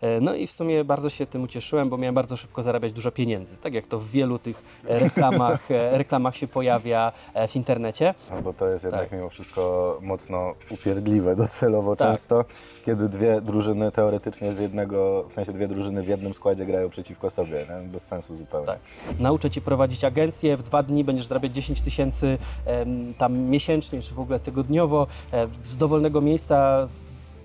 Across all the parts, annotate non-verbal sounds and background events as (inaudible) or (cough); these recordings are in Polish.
E, No i w sumie bardzo się tym ucieszyłem, bo miałem bardzo szybko zarabiać dużo pieniędzy. Tak jak to w wielu tych e, reklamach, e, reklamach się pojawia w internecie. No bo to jest jednak Tak. mimo wszystko mocno upierdliwe docelowo Tak. często, kiedy dwie drużyny teoretycznie z jednego, w sensie dwie drużyny w jednym składzie grają przeciwko sobie, nie? bez sensu zupełnie. Tak. Nauczę Cię prowadzić agencję, w dwa dni będziesz zarabiać 10 tysięcy tam miesięcznie, czy w ogóle tygodniowo, z dowolnego miejsca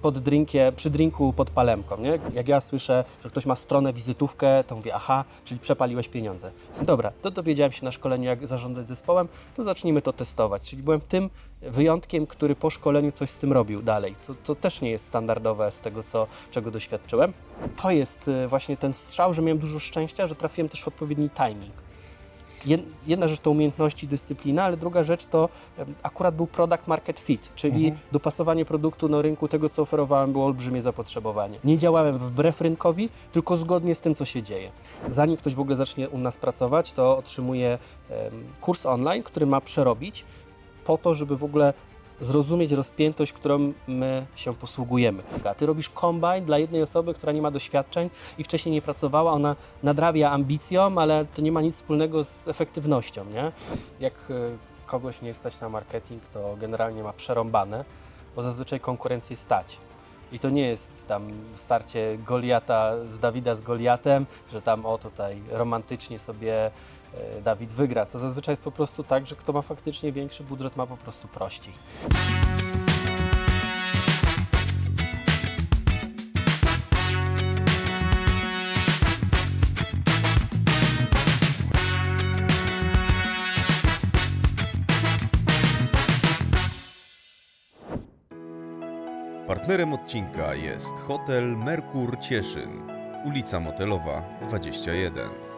pod drinkie, przy drinku pod palemką, nie? Jak ja słyszę, że ktoś ma stronę, wizytówkę, to mówię, aha, czyli przepaliłeś pieniądze. Dobra, to dowiedziałem się na szkoleniu, jak zarządzać zespołem, to zacznijmy to testować. Czyli byłem tym wyjątkiem, który po szkoleniu coś z tym robił dalej, co, co też nie jest standardowe z tego, co, czego doświadczyłem. To jest e, właśnie ten strzał, że miałem dużo szczęścia, że trafiłem też w odpowiedni timing. Jed- Jedna rzecz to umiejętności, dyscyplina, ale druga rzecz to akurat był product market fit, czyli dopasowanie produktu do rynku tego, co oferowałem, było olbrzymie zapotrzebowanie. Nie działałem wbrew rynkowi, tylko zgodnie z tym, co się dzieje. Zanim ktoś w ogóle zacznie u nas pracować, to otrzymuje kurs online, który ma przerobić po to, żeby w ogóle zrozumieć rozpiętość, którą my się posługujemy. Ty robisz kombajn dla jednej osoby, która nie ma doświadczeń i wcześniej nie pracowała, ona nadrabia ambicją, ale to nie ma nic wspólnego z efektywnością, nie? Jak y, kogoś nie stać na marketing, to generalnie ma przerąbane, bo zazwyczaj konkurencję stać. I to nie jest tam starcie Goliata z Dawida z Goliatem, że tam o tutaj romantycznie sobie e, Dawid wygra. To zazwyczaj jest po prostu tak, że kto ma faktycznie większy budżet, ma po prostu prościej. Partnerem odcinka jest hotel Merkur Cieszyn, ulica Motelowa 21.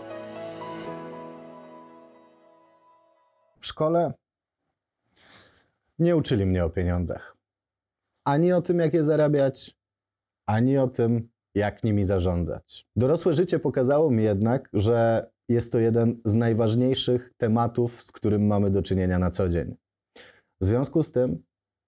szkole nie uczyli mnie o pieniądzach. Ani o tym, jak je zarabiać, ani o tym, jak nimi zarządzać. Dorosłe życie pokazało mi jednak, że jest to jeden z najważniejszych tematów, z którym mamy do czynienia na co dzień. W związku z tym,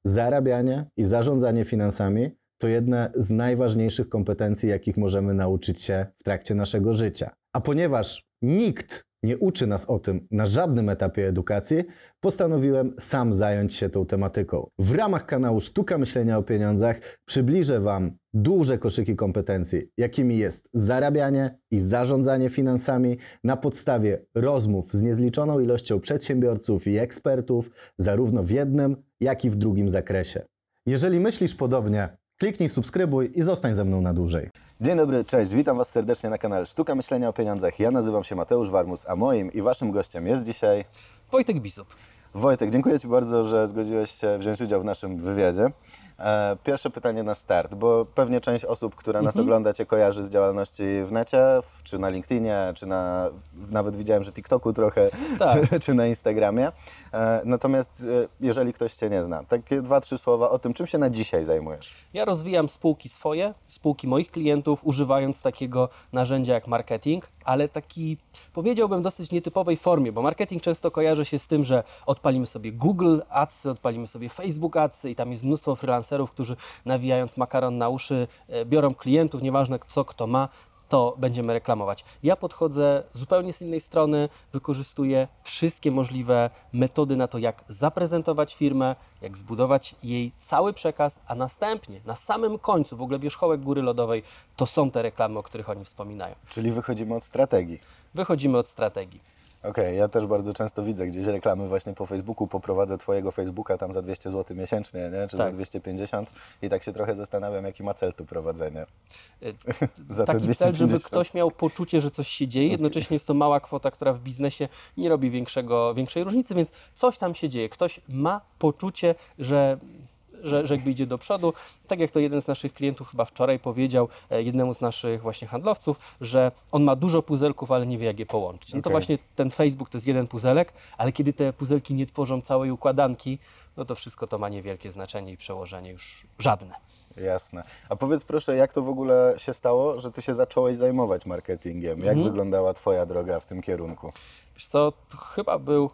zarabianie i zarządzanie finansami to jedne z najważniejszych kompetencji, jakich możemy nauczyć się w trakcie naszego życia. A ponieważ nikt nie uczy nas o tym na żadnym etapie edukacji, postanowiłem sam zająć się tą tematyką. W ramach kanału Sztuka Myślenia o Pieniądzach przybliżę Wam duże koszyki kompetencji, jakimi jest zarabianie i zarządzanie finansami na podstawie rozmów z niezliczoną ilością przedsiębiorców i ekspertów, zarówno w jednym, jak i w drugim zakresie. Jeżeli myślisz podobnie, kliknij subskrybuj i zostań ze mną na dłużej. Dzień dobry, cześć, witam Was serdecznie na kanale Sztuka Myślenia o Pieniądzach. Ja nazywam się Mateusz Warmus, a moim i Waszym gościem jest dzisiaj Wojtek Bisup. Wojtek. Dziękuję Ci bardzo, że zgodziłeś się wziąć udział w naszym wywiadzie. E, Pierwsze pytanie na start, bo pewnie część osób, która nas ogląda, Cię kojarzy z działalności w necie, czy na LinkedInie, czy na, nawet widziałem, że TikToku trochę, Tak. czy, czy na Instagramie. E, Natomiast e, jeżeli ktoś Cię nie zna, takie dwa, trzy słowa o tym, czym się na dzisiaj zajmujesz. Ja rozwijam spółki swoje, spółki moich klientów, używając takiego narzędzia jak marketing, ale taki powiedziałbym dosyć nietypowej formie, bo marketing często kojarzy się z tym, że odpalimy sobie Google Adsy, odpalimy sobie Facebook Adsy i tam jest mnóstwo freelancerów, którzy nawijając makaron na uszy e, biorą klientów, nieważne co kto ma, to będziemy reklamować. Ja podchodzę zupełnie z innej strony, wykorzystuję wszystkie możliwe metody na to, jak zaprezentować firmę, jak zbudować jej cały przekaz, a następnie na samym końcu, w ogóle wierzchołek góry lodowej, to są te reklamy, o których oni wspominają. Czyli wychodzimy od strategii. Wychodzimy od strategii. Okej, ja też bardzo często widzę gdzieś reklamy właśnie po Facebooku, poprowadzę Twojego Facebooka tam za 200 zł miesięcznie, nie? czy za Tak. 250 i tak się trochę zastanawiam, jaki ma cel tu prowadzenie. Y, (laughs) Za te Taki cel, 250. żeby ktoś miał poczucie, że coś się dzieje. Jednocześnie jest to mała kwota, która w biznesie nie robi większego, większej różnicy, więc coś tam się dzieje. Ktoś ma poczucie, że że, że jakby idzie do przodu. Tak jak to jeden z naszych klientów chyba wczoraj powiedział e, jednemu z naszych właśnie handlowców, że on ma dużo puzelków, ale nie wie jak je połączyć. No to Okej. właśnie ten Facebook to jest jeden puzelek, ale kiedy te puzelki nie tworzą całej układanki, no to wszystko to ma niewielkie znaczenie i przełożenie już żadne. Jasne. A powiedz proszę, jak to w ogóle się stało, że Ty się zacząłeś zajmować marketingiem? Jak Mhm. wyglądała Twoja droga w tym kierunku? Wiesz co, to chyba był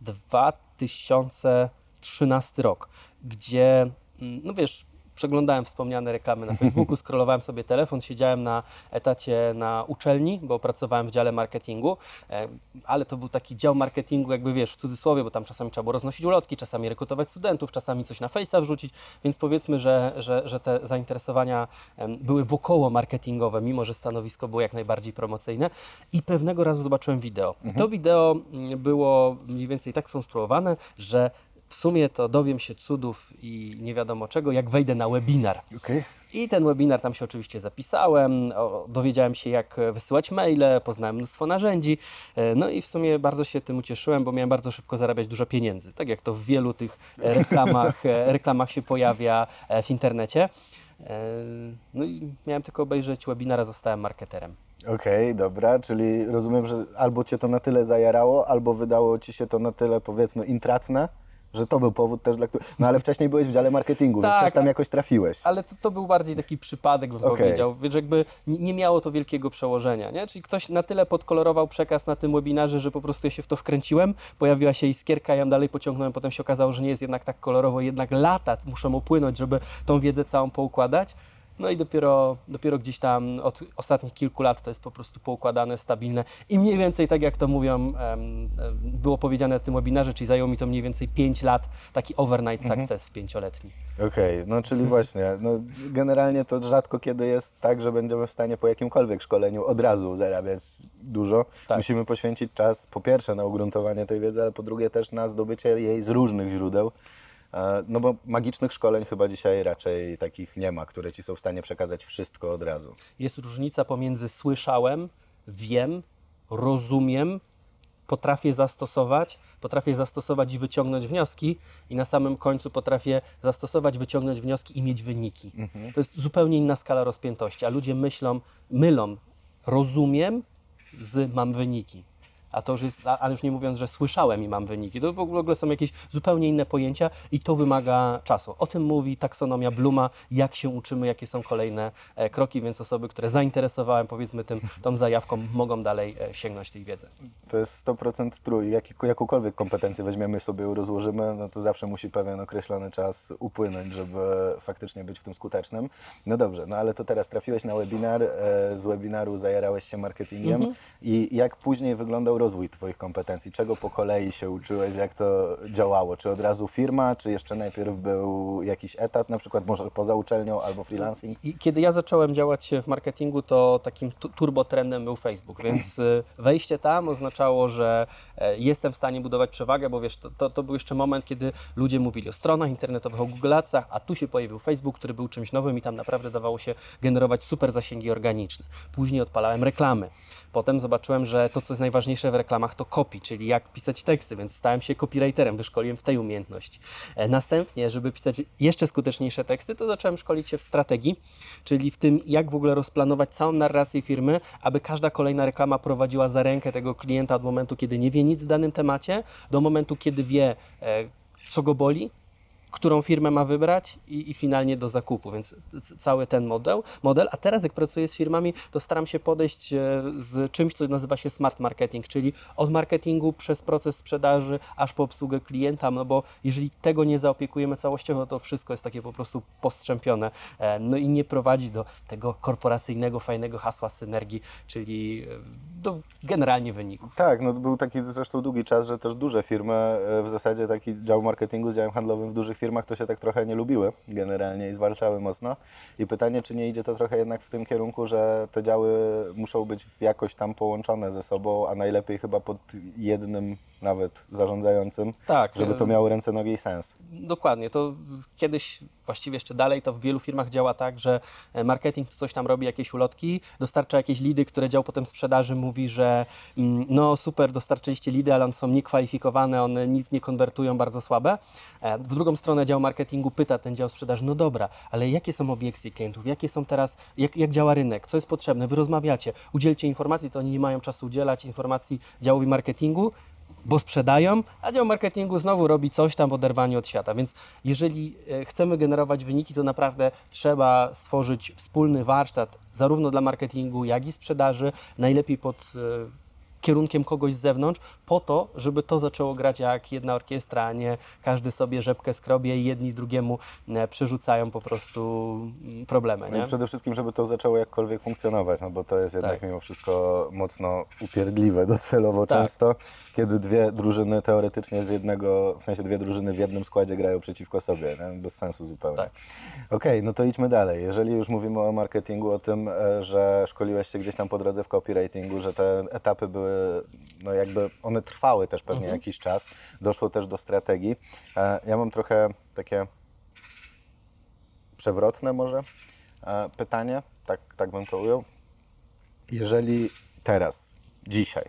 2013 rok, gdzie, mm, no wiesz, przeglądałem wspomniane reklamy na (laughs) Facebooku, scrollowałem sobie telefon, siedziałem na etacie na uczelni, bo pracowałem w dziale marketingu, e, ale to był taki dział marketingu, jakby wiesz, w cudzysłowie, bo tam czasami trzeba było roznosić ulotki, czasami rekrutować studentów, czasami coś na Face'a wrzucić, więc powiedzmy, że, że, że te zainteresowania były wokoło marketingowe, mimo że stanowisko było jak najbardziej promocyjne i pewnego razu zobaczyłem wideo. To wideo mm, było mniej więcej tak skonstruowane, że w sumie to dowiem się cudów i nie wiadomo czego, jak wejdę na webinar. Okej. I ten webinar tam się oczywiście zapisałem, o, dowiedziałem się jak wysyłać maile, poznałem mnóstwo narzędzi, e, no i w sumie bardzo się tym ucieszyłem, bo miałem bardzo szybko zarabiać dużo pieniędzy, tak jak to w wielu tych e, reklamach, e, reklamach się pojawia w internecie. No i miałem tylko obejrzeć webinara, zostałem marketerem. Okej, dobra, czyli rozumiem, że albo cię to na tyle zajarało, albo wydało ci się to na tyle, powiedzmy, intratne, że to był powód też, dla którego... No ale wcześniej byłeś w dziale marketingu, więc Tak, też tam jakoś trafiłeś. Ale to, to był bardziej taki przypadek, bym Okej. powiedział. Wiesz, jakby nie miało to wielkiego przełożenia, nie? Czyli ktoś na tyle podkolorował przekaz na tym webinarze, że po prostu ja się w to wkręciłem, pojawiła się iskierka, ja ją dalej pociągnąłem, potem się okazało, że nie jest jednak tak kolorowo, jednak lata muszą upłynąć, żeby tą wiedzę całą poukładać. No i dopiero, dopiero gdzieś tam od ostatnich kilku lat to jest po prostu poukładane, stabilne i mniej więcej tak jak to mówią, było powiedziane na tym webinarze, czyli zajęło mi to mniej więcej 5 lat, taki overnight success w pięcioletni. Okej, no czyli właśnie, no, generalnie to rzadko kiedy jest tak, że będziemy w stanie po jakimkolwiek szkoleniu od razu zarabiać dużo. Tak. Musimy poświęcić czas po pierwsze na ugruntowanie tej wiedzy, ale po drugie też na zdobycie jej z różnych źródeł. E, No bo magicznych szkoleń chyba dzisiaj raczej takich nie ma, które ci są w stanie przekazać wszystko od razu. jest różnica pomiędzy słyszałem, wiem, rozumiem, potrafię zastosować, potrafię zastosować i wyciągnąć wnioski, i na samym końcu potrafię zastosować, wyciągnąć wnioski i mieć wyniki. To jest zupełnie inna skala rozpiętości, a ludzie myślą, mylą, rozumiem z mam wyniki. A to już jest, ale już nie mówiąc, że słyszałem i mam wyniki. To w ogóle są jakieś zupełnie inne pojęcia i to wymaga czasu. O tym mówi taksonomia Bluma, jak się uczymy, jakie są kolejne e, kroki, więc osoby, które zainteresowałem powiedzmy tym, tą zajawką, mogą dalej e, sięgnąć tej wiedzy. To jest 100% true. Jak, jakąkolwiek kompetencję weźmiemy sobie rozłożymy, no to zawsze musi pewien określony czas upłynąć, żeby faktycznie być w tym skutecznym. No dobrze, no ale to teraz trafiłeś na webinar, e, z webinaru zajarałeś się marketingiem i jak później wyglądał rozwój Twoich kompetencji? Czego po kolei się uczyłeś? Jak to działało? Czy od razu firma, czy jeszcze najpierw był jakiś etat, na przykład może poza uczelnią albo freelancing? Kiedy ja zacząłem działać w marketingu, to takim tu- turbotrendem był Facebook, więc y, (clears throat) wejście tam oznaczało, że e, jestem w stanie budować przewagę, bo wiesz, to, to, to był jeszcze moment, kiedy ludzie mówili o stronach internetowych, o Google Adsach, a tu się pojawił Facebook, który był czymś nowym i tam naprawdę dawało się generować super zasięgi organiczne. Później odpalałem reklamy. Potem zobaczyłem, że to, co jest najważniejsze w reklamach, to copy, czyli jak pisać teksty, więc stałem się copywriterem, wyszkoliłem w tej umiejętności. E, Następnie, żeby pisać jeszcze skuteczniejsze teksty, to zacząłem szkolić się w strategii, czyli w tym, jak w ogóle rozplanować całą narrację firmy, aby każda kolejna reklama prowadziła za rękę tego klienta od momentu, kiedy nie wie nic w danym temacie, do momentu, kiedy wie, e, co go boli, którą firmę ma wybrać i, i finalnie do zakupu, więc cały ten model, model. A teraz jak pracuję z firmami, to staram się podejść e, z czymś, co nazywa się smart marketing, czyli od marketingu przez proces sprzedaży aż po obsługę klienta, no bo jeżeli tego nie zaopiekujemy całościowo, to wszystko jest takie po prostu postrzępione, e, no i nie prowadzi do tego korporacyjnego, fajnego hasła synergii, czyli e, do generalnie wyników. Tak, no był taki zresztą długi czas, że też duże firmy, w zasadzie taki dział marketingu z działem handlowym w dużych firmach to się tak trochę nie lubiły generalnie i zwalczały mocno. I pytanie, czy nie idzie to trochę jednak w tym kierunku, że te działy muszą być jakoś tam połączone ze sobą, a najlepiej chyba pod jednym nawet zarządzającym, Tak, żeby to miało ręce, nogi i sens. Dokładnie. To kiedyś, właściwie jeszcze dalej, to w wielu firmach działa tak, że e, marketing coś tam robi, jakieś ulotki, dostarcza jakieś lidy, które dział potem sprzedaży mówi, że mm, no super, dostarczyliście lidy, ale one są niekwalifikowane, one nic nie konwertują, bardzo słabe. E, W drugą stronę dział marketingu pyta ten dział sprzedaży, no dobra, ale jakie są obiekcje klientów, jakie są teraz, jak, jak działa rynek, co jest potrzebne, wy rozmawiacie, udzielcie informacji, to oni nie mają czasu udzielać informacji działowi marketingu, bo sprzedają, a dział marketingu znowu robi coś tam w oderwaniu od świata. Więc jeżeli e, chcemy generować wyniki, to naprawdę trzeba stworzyć wspólny warsztat zarówno dla marketingu, jak i sprzedaży, najlepiej pod e, kierunkiem kogoś z zewnątrz, po to, żeby to zaczęło grać jak jedna orkiestra, a nie każdy sobie rzepkę skrobie i jedni drugiemu e, przerzucają po prostu mm, problemy. No i przede wszystkim, żeby to zaczęło jakkolwiek funkcjonować, no bo to jest jednak Tak. mimo wszystko mocno upierdliwe (laughs) docelowo Tak. często, kiedy dwie drużyny teoretycznie z jednego, w sensie dwie drużyny w jednym składzie grają przeciwko sobie, nie? bez sensu zupełnie. Tak. Okej, no to idźmy dalej. Jeżeli już mówimy o marketingu, o tym, e, że szkoliłeś się gdzieś tam po drodze w copywritingu, że te etapy były, no jakby one trwały też pewnie Mhm. jakiś czas, doszło też do strategii. E, Ja mam trochę takie przewrotne może e, pytanie, tak, tak bym to ujął. Jeżeli teraz, dzisiaj,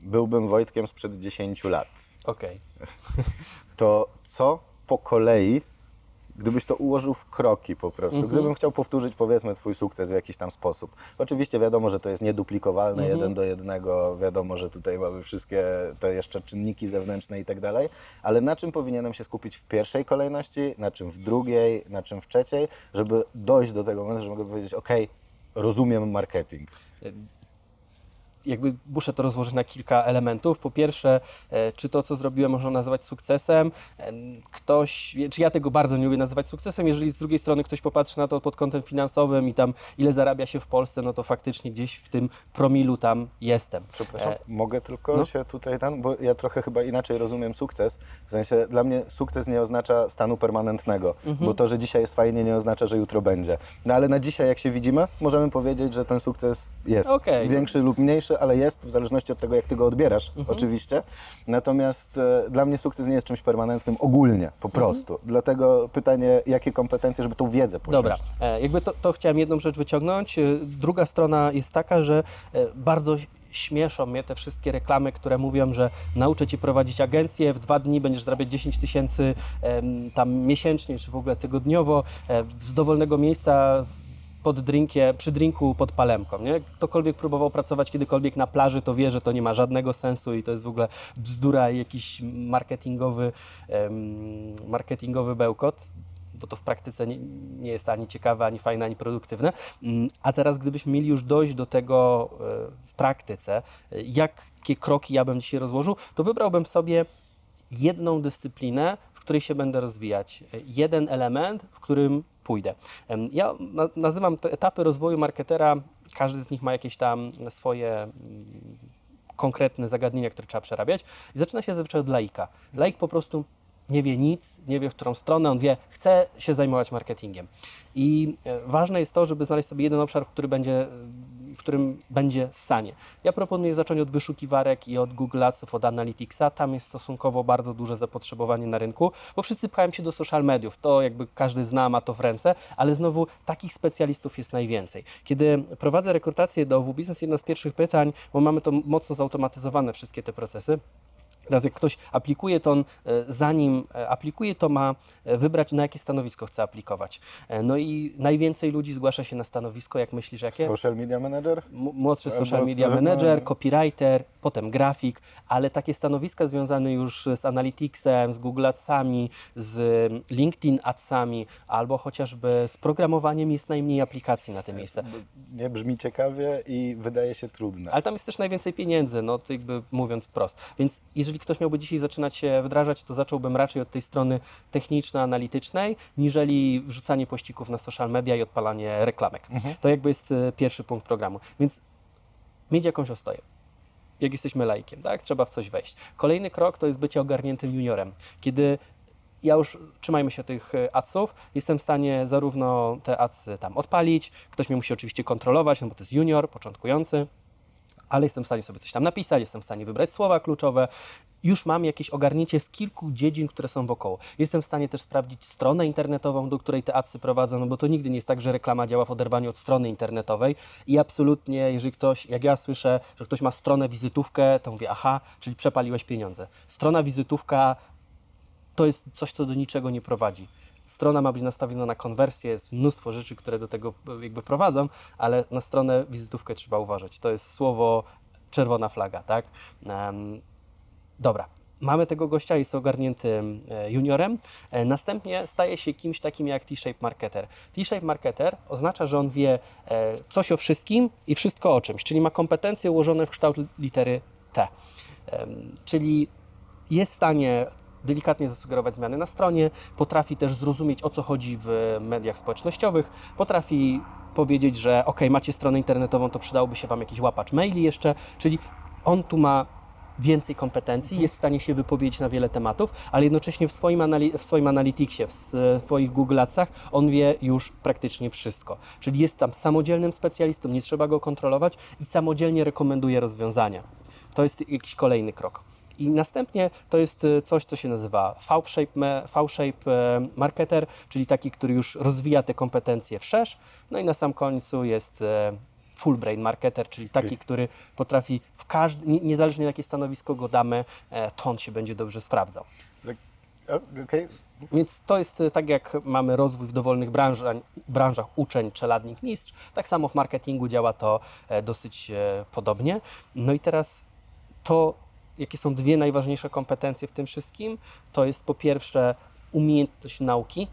byłbym Wojtkiem sprzed 10 lat, Okej. to co po kolei, gdybyś to ułożył w kroki po prostu, Mhm. gdybym chciał powtórzyć powiedzmy twój sukces w jakiś tam sposób. Oczywiście wiadomo, że to jest nieduplikowalne Mhm. jeden do jednego, wiadomo, że tutaj mamy wszystkie te jeszcze czynniki zewnętrzne i tak dalej, ale na czym powinienem się skupić w pierwszej kolejności, na czym w drugiej, na czym w trzeciej, żeby dojść do tego momentu, że mogę powiedzieć, ok, rozumiem marketing. Jakby muszę to rozłożyć na kilka elementów. Po pierwsze, e, czy to, co zrobiłem, można nazywać sukcesem? E, Ktoś, czy ja tego bardzo nie lubię nazywać sukcesem, jeżeli z drugiej strony ktoś popatrzy na to pod kątem finansowym i tam ile zarabia się w Polsce, no to faktycznie gdzieś w tym promilu tam jestem. Przepraszam, E, mogę tylko no. się tutaj tam, bo ja trochę chyba inaczej rozumiem sukces. W sensie dla mnie sukces nie oznacza stanu permanentnego, Mhm. bo to, że dzisiaj jest fajnie, nie oznacza, że jutro będzie. No ale na dzisiaj, jak się widzimy, możemy powiedzieć, że ten sukces jest Okej. większy lub mniejszy, ale jest w zależności od tego, jak ty go odbierasz, Mhm. oczywiście. Natomiast e, dla mnie sukces nie jest czymś permanentnym ogólnie, po Mhm. prostu. Dlatego pytanie, jakie kompetencje, żeby tą wiedzę posiąść. Dobra, e, jakby to, to chciałem jedną rzecz wyciągnąć. E, Druga strona jest taka, że e, bardzo śmieszą mnie te wszystkie reklamy, które mówią, że nauczę Cię prowadzić agencję, w dwa dni będziesz zarabiać 10 tysięcy tam miesięcznie, czy w ogóle tygodniowo, e, z dowolnego miejsca pod drinkie, przy drinku pod palemką, nie? Ktokolwiek próbował pracować kiedykolwiek na plaży, to wie, że to nie ma żadnego sensu i to jest w ogóle bzdura i jakiś marketingowy, marketingowy bełkot bo to w praktyce nie, nie jest ani ciekawe, ani fajne, ani produktywne. Mm, A teraz, gdybyśmy mieli już dojść do tego e, w praktyce, e, jakie kroki ja bym dzisiaj rozłożył, to wybrałbym sobie jedną dyscyplinę, której się będę rozwijać, jeden element, w którym pójdę. Ja na, nazywam te etapy rozwoju marketera, każdy z nich ma jakieś tam swoje mm, konkretne zagadnienia, które trzeba przerabiać. I zaczyna się zazwyczaj od laika. Laik po prostu nie wie nic, nie wie w którą stronę, on wie, chce się zajmować marketingiem. I e, ważne jest to, żeby znaleźć sobie jeden obszar, który będzie, którym będzie sanie. Ja proponuję zacząć od wyszukiwarek i od Google Adsów, od Analyticsa. Tam jest stosunkowo bardzo duże zapotrzebowanie na rynku, bo wszyscy pchają się do social mediów. To jakby każdy zna, ma to w ręce, ale znowu takich specjalistów jest najwięcej. Kiedy prowadzę rekrutację do OW Business, jedno z pierwszych pytań, bo mamy to mocno zautomatyzowane wszystkie te procesy, Teraz jak ktoś aplikuje, to on e, zanim e, aplikuje, to ma e, wybrać na jakie stanowisko chce aplikować. No i najwięcej ludzi zgłasza się na stanowisko, jak myślisz, jakie? Social media manager? Młodszy social media no. manager, copywriter, potem grafik, ale takie stanowiska związane już z Analyticsem, z Google Adsami, z LinkedIn Adsami, albo chociażby z programowaniem jest najmniej aplikacji na te miejsce. Nie brzmi ciekawie i wydaje się trudne. Ale tam jest też najwięcej pieniędzy, no to jakby mówiąc wprost. Więc jeżeli ktoś miałby dzisiaj zaczynać się wdrażać, to zacząłbym raczej od tej strony techniczno-analitycznej, niżeli wrzucanie pościgów na social media i odpalanie reklamek. To jakby jest e, pierwszy punkt programu. Więc mieć jakąś ostoję. Jak jesteśmy laikiem, tak? Trzeba w coś wejść. Kolejny krok to jest bycie ogarniętym juniorem. Kiedy ja już, trzymajmy się tych e, adsów, jestem w stanie zarówno te adsy tam odpalić, ktoś mnie musi oczywiście kontrolować, no bo to jest junior, początkujący, ale jestem w stanie sobie coś tam napisać, jestem w stanie wybrać słowa kluczowe. Już mam jakieś ogarnięcie z kilku dziedzin, które są wokoło. Jestem w stanie też sprawdzić stronę internetową, do której te adsy prowadzą, no bo to nigdy nie jest tak, że reklama działa w oderwaniu od strony internetowej i absolutnie, jeżeli ktoś, jak ja słyszę, że ktoś ma stronę wizytówkę, to mówię, aha, czyli przepaliłeś pieniądze. Strona wizytówka to jest coś, co do niczego nie prowadzi. Strona ma być nastawiona na konwersję, jest mnóstwo rzeczy, które do tego jakby prowadzą, ale na stronę wizytówkę trzeba uważać. To jest słowo czerwona flaga, tak? Em, dobra. mamy tego gościa, jest ogarnięty juniorem, e, następnie staje się kimś takim jak T-shape marketer. T-shape marketer oznacza, że on wie e, coś o wszystkim i wszystko o czymś, czyli ma kompetencje ułożone w kształt litery T. Czyli jest w stanie delikatnie zasugerować zmiany na stronie, potrafi też zrozumieć o co chodzi w mediach społecznościowych, potrafi powiedzieć, że ok, macie stronę internetową, to przydałoby się Wam jakiś łapacz maili jeszcze, czyli on tu ma więcej kompetencji, jest w stanie się wypowiedzieć na wiele tematów, ale jednocześnie w swoim, anali- w swoim Analyticsie, w swoich Google Adsach on wie już praktycznie wszystko. Czyli jest tam samodzielnym specjalistą, nie trzeba go kontrolować i samodzielnie rekomenduje rozwiązania. To jest jakiś kolejny krok. I następnie to jest e, coś, co się nazywa V-shape, V-shape e, marketer, czyli taki, który już rozwija te kompetencje wszerz. No i na sam końcu jest e, full brain marketer, czyli taki, który potrafi w każdym, nie- niezależnie jakie stanowisko go damy, to on się będzie dobrze sprawdzał. Tak, o, Okej, Więc to jest tak, jak mamy rozwój w dowolnych branżach, branżach uczeń, czeladnik, mistrz, tak samo w marketingu działa to dosyć podobnie. No i teraz to, jakie są dwie najważniejsze kompetencje w tym wszystkim, to jest po pierwsze umiejętność nauki